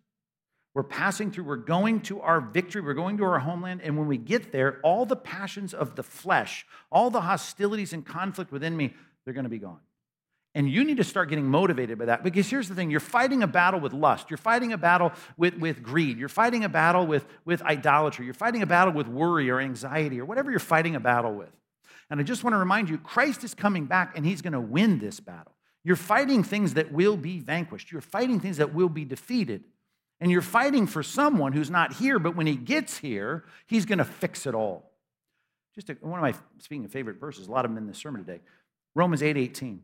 We're passing through, we're going to our victory, we're going to our homeland, and when we get there, all the passions of the flesh, all the hostilities and conflict within me, they're going to be gone. And you need to start getting motivated by that because here's the thing you're fighting a battle with lust, you're fighting a battle with, with greed, you're fighting a battle with, with idolatry, you're fighting a battle with worry or anxiety or whatever you're fighting a battle with. And I just want to remind you Christ is coming back and he's going to win this battle. You're fighting things that will be vanquished, you're fighting things that will be defeated. And you're fighting for someone who's not here, but when he gets here, he's going to fix it all. Just a, one of my, speaking of favorite verses, a lot of them in this sermon today Romans 8 18.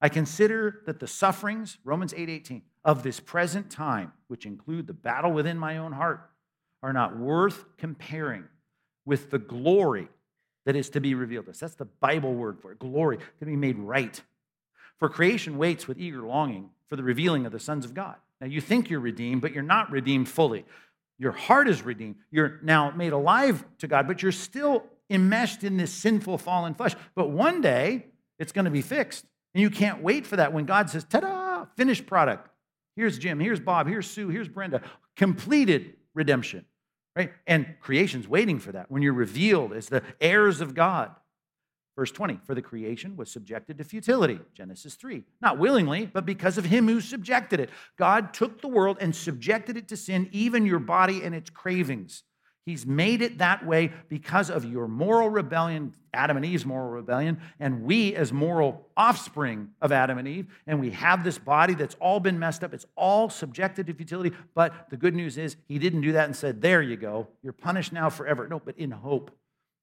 I consider that the sufferings, Romans 8:18, of this present time, which include the battle within my own heart, are not worth comparing with the glory that is to be revealed to us. That's the Bible word for it. Glory to be made right. For creation waits with eager longing for the revealing of the sons of God. Now you think you're redeemed, but you're not redeemed fully. Your heart is redeemed. You're now made alive to God, but you're still enmeshed in this sinful fallen flesh. But one day it's going to be fixed. And you can't wait for that when God says, ta da, finished product. Here's Jim, here's Bob, here's Sue, here's Brenda. Completed redemption, right? And creation's waiting for that when you're revealed as the heirs of God. Verse 20, for the creation was subjected to futility, Genesis 3. Not willingly, but because of him who subjected it. God took the world and subjected it to sin, even your body and its cravings. He's made it that way because of your moral rebellion, Adam and Eve's moral rebellion, and we as moral offspring of Adam and Eve. And we have this body that's all been messed up. It's all subjected to futility. But the good news is, he didn't do that and said, There you go. You're punished now forever. No, but in hope.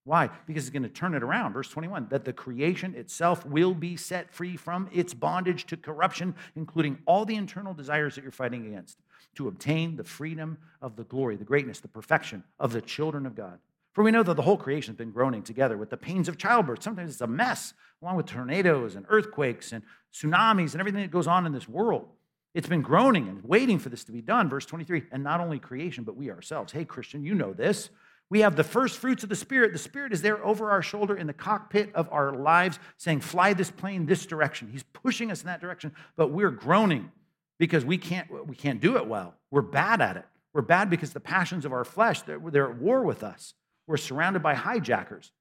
Why? Because he's going to turn it around. Verse 21 that the creation itself will be set free from its bondage to corruption, including all the internal desires that you're fighting against to obtain the freedom of the glory, the greatness, the perfection of the children of God. For we know that the whole creation has been groaning together with the pains of childbirth. Sometimes it's a mess, along with tornadoes and earthquakes and tsunamis and everything that goes on in this world. It's been groaning and waiting for this to be done. Verse 23 and not only creation, but we ourselves. Hey, Christian, you know this. We have the first fruits of the Spirit. The Spirit is there over our shoulder in the cockpit of our lives, saying, Fly this plane this direction. He's pushing us in that direction, but we're groaning because we can't, we can't do it well. We're bad at it. We're bad because the passions of our flesh, they're, they're at war with us. We're surrounded by hijackers,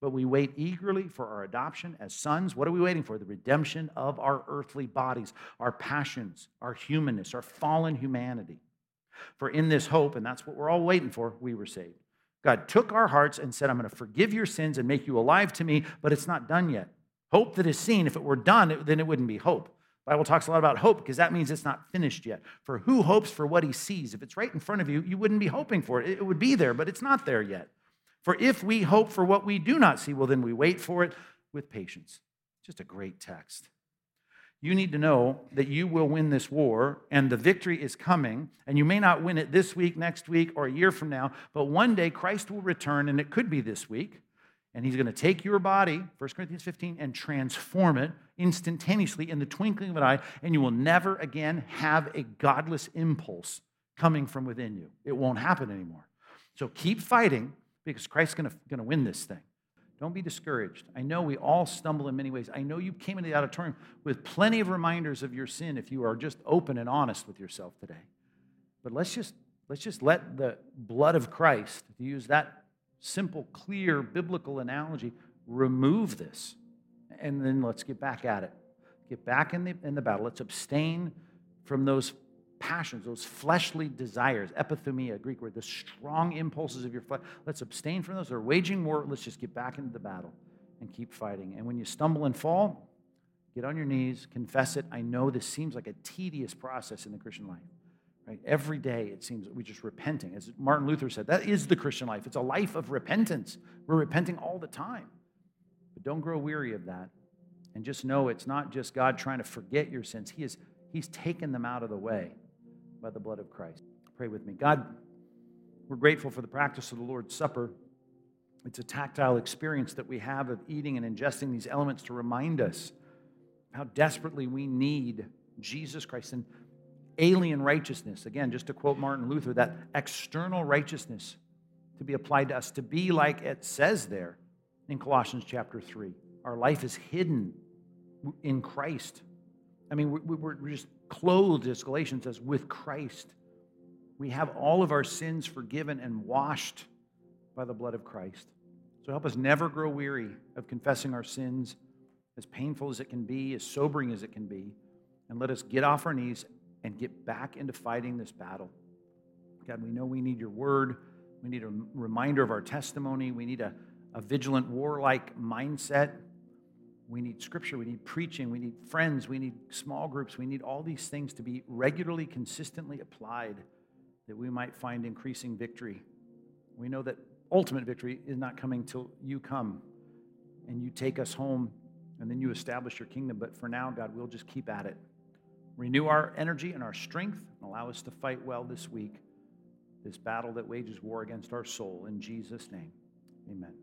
but we wait eagerly for our adoption as sons. What are we waiting for? The redemption of our earthly bodies, our passions, our humanness, our fallen humanity. For in this hope, and that's what we're all waiting for, we were saved. God took our hearts and said, I'm going to forgive your sins and make you alive to me, but it's not done yet. Hope that is seen, if it were done, then it wouldn't be hope. The Bible talks a lot about hope because that means it's not finished yet. For who hopes for what he sees? If it's right in front of you, you wouldn't be hoping for it. It would be there, but it's not there yet. For if we hope for what we do not see, well, then we wait for it with patience. Just a great text. You need to know that you will win this war and the victory is coming. And you may not win it this week, next week, or a year from now, but one day Christ will return, and it could be this week. And he's going to take your body, 1 Corinthians 15, and transform it instantaneously in the twinkling of an eye, and you will never again have a godless impulse coming from within you. It won't happen anymore. So keep fighting because Christ's going to, going to win this thing. Don't be discouraged. I know we all stumble in many ways. I know you came into the auditorium with plenty of reminders of your sin if you are just open and honest with yourself today. But let's just let's just let the blood of Christ, to use that simple, clear biblical analogy, remove this. And then let's get back at it. Get back in the, in the battle. Let's abstain from those passions, those fleshly desires, epithumia, Greek word, the strong impulses of your flesh. Let's abstain from those. They're waging war. Let's just get back into the battle and keep fighting. And when you stumble and fall, get on your knees, confess it. I know this seems like a tedious process in the Christian life. Right? Every day it seems we're just repenting. As Martin Luther said, that is the Christian life. It's a life of repentance. We're repenting all the time. But don't grow weary of that. And just know it's not just God trying to forget your sins. He is, He's taken them out of the way by the blood of Christ. Pray with me. God, we're grateful for the practice of the Lord's Supper. It's a tactile experience that we have of eating and ingesting these elements to remind us how desperately we need Jesus Christ. And alien righteousness. Again, just to quote Martin Luther, that external righteousness to be applied to us, to be like it says there in Colossians chapter 3. Our life is hidden in Christ. I mean, we're just clothed, as Galatians says, with Christ. We have all of our sins forgiven and washed by the blood of Christ. So help us never grow weary of confessing our sins, as painful as it can be, as sobering as it can be. And let us get off our knees and get back into fighting this battle. God, we know we need your word. We need a reminder of our testimony. We need a, a vigilant, warlike mindset. We need scripture. We need preaching. We need friends. We need small groups. We need all these things to be regularly, consistently applied that we might find increasing victory. We know that ultimate victory is not coming till you come and you take us home and then you establish your kingdom. But for now, God, we'll just keep at it. Renew our energy and our strength and allow us to fight well this week, this battle that wages war against our soul. In Jesus' name, amen.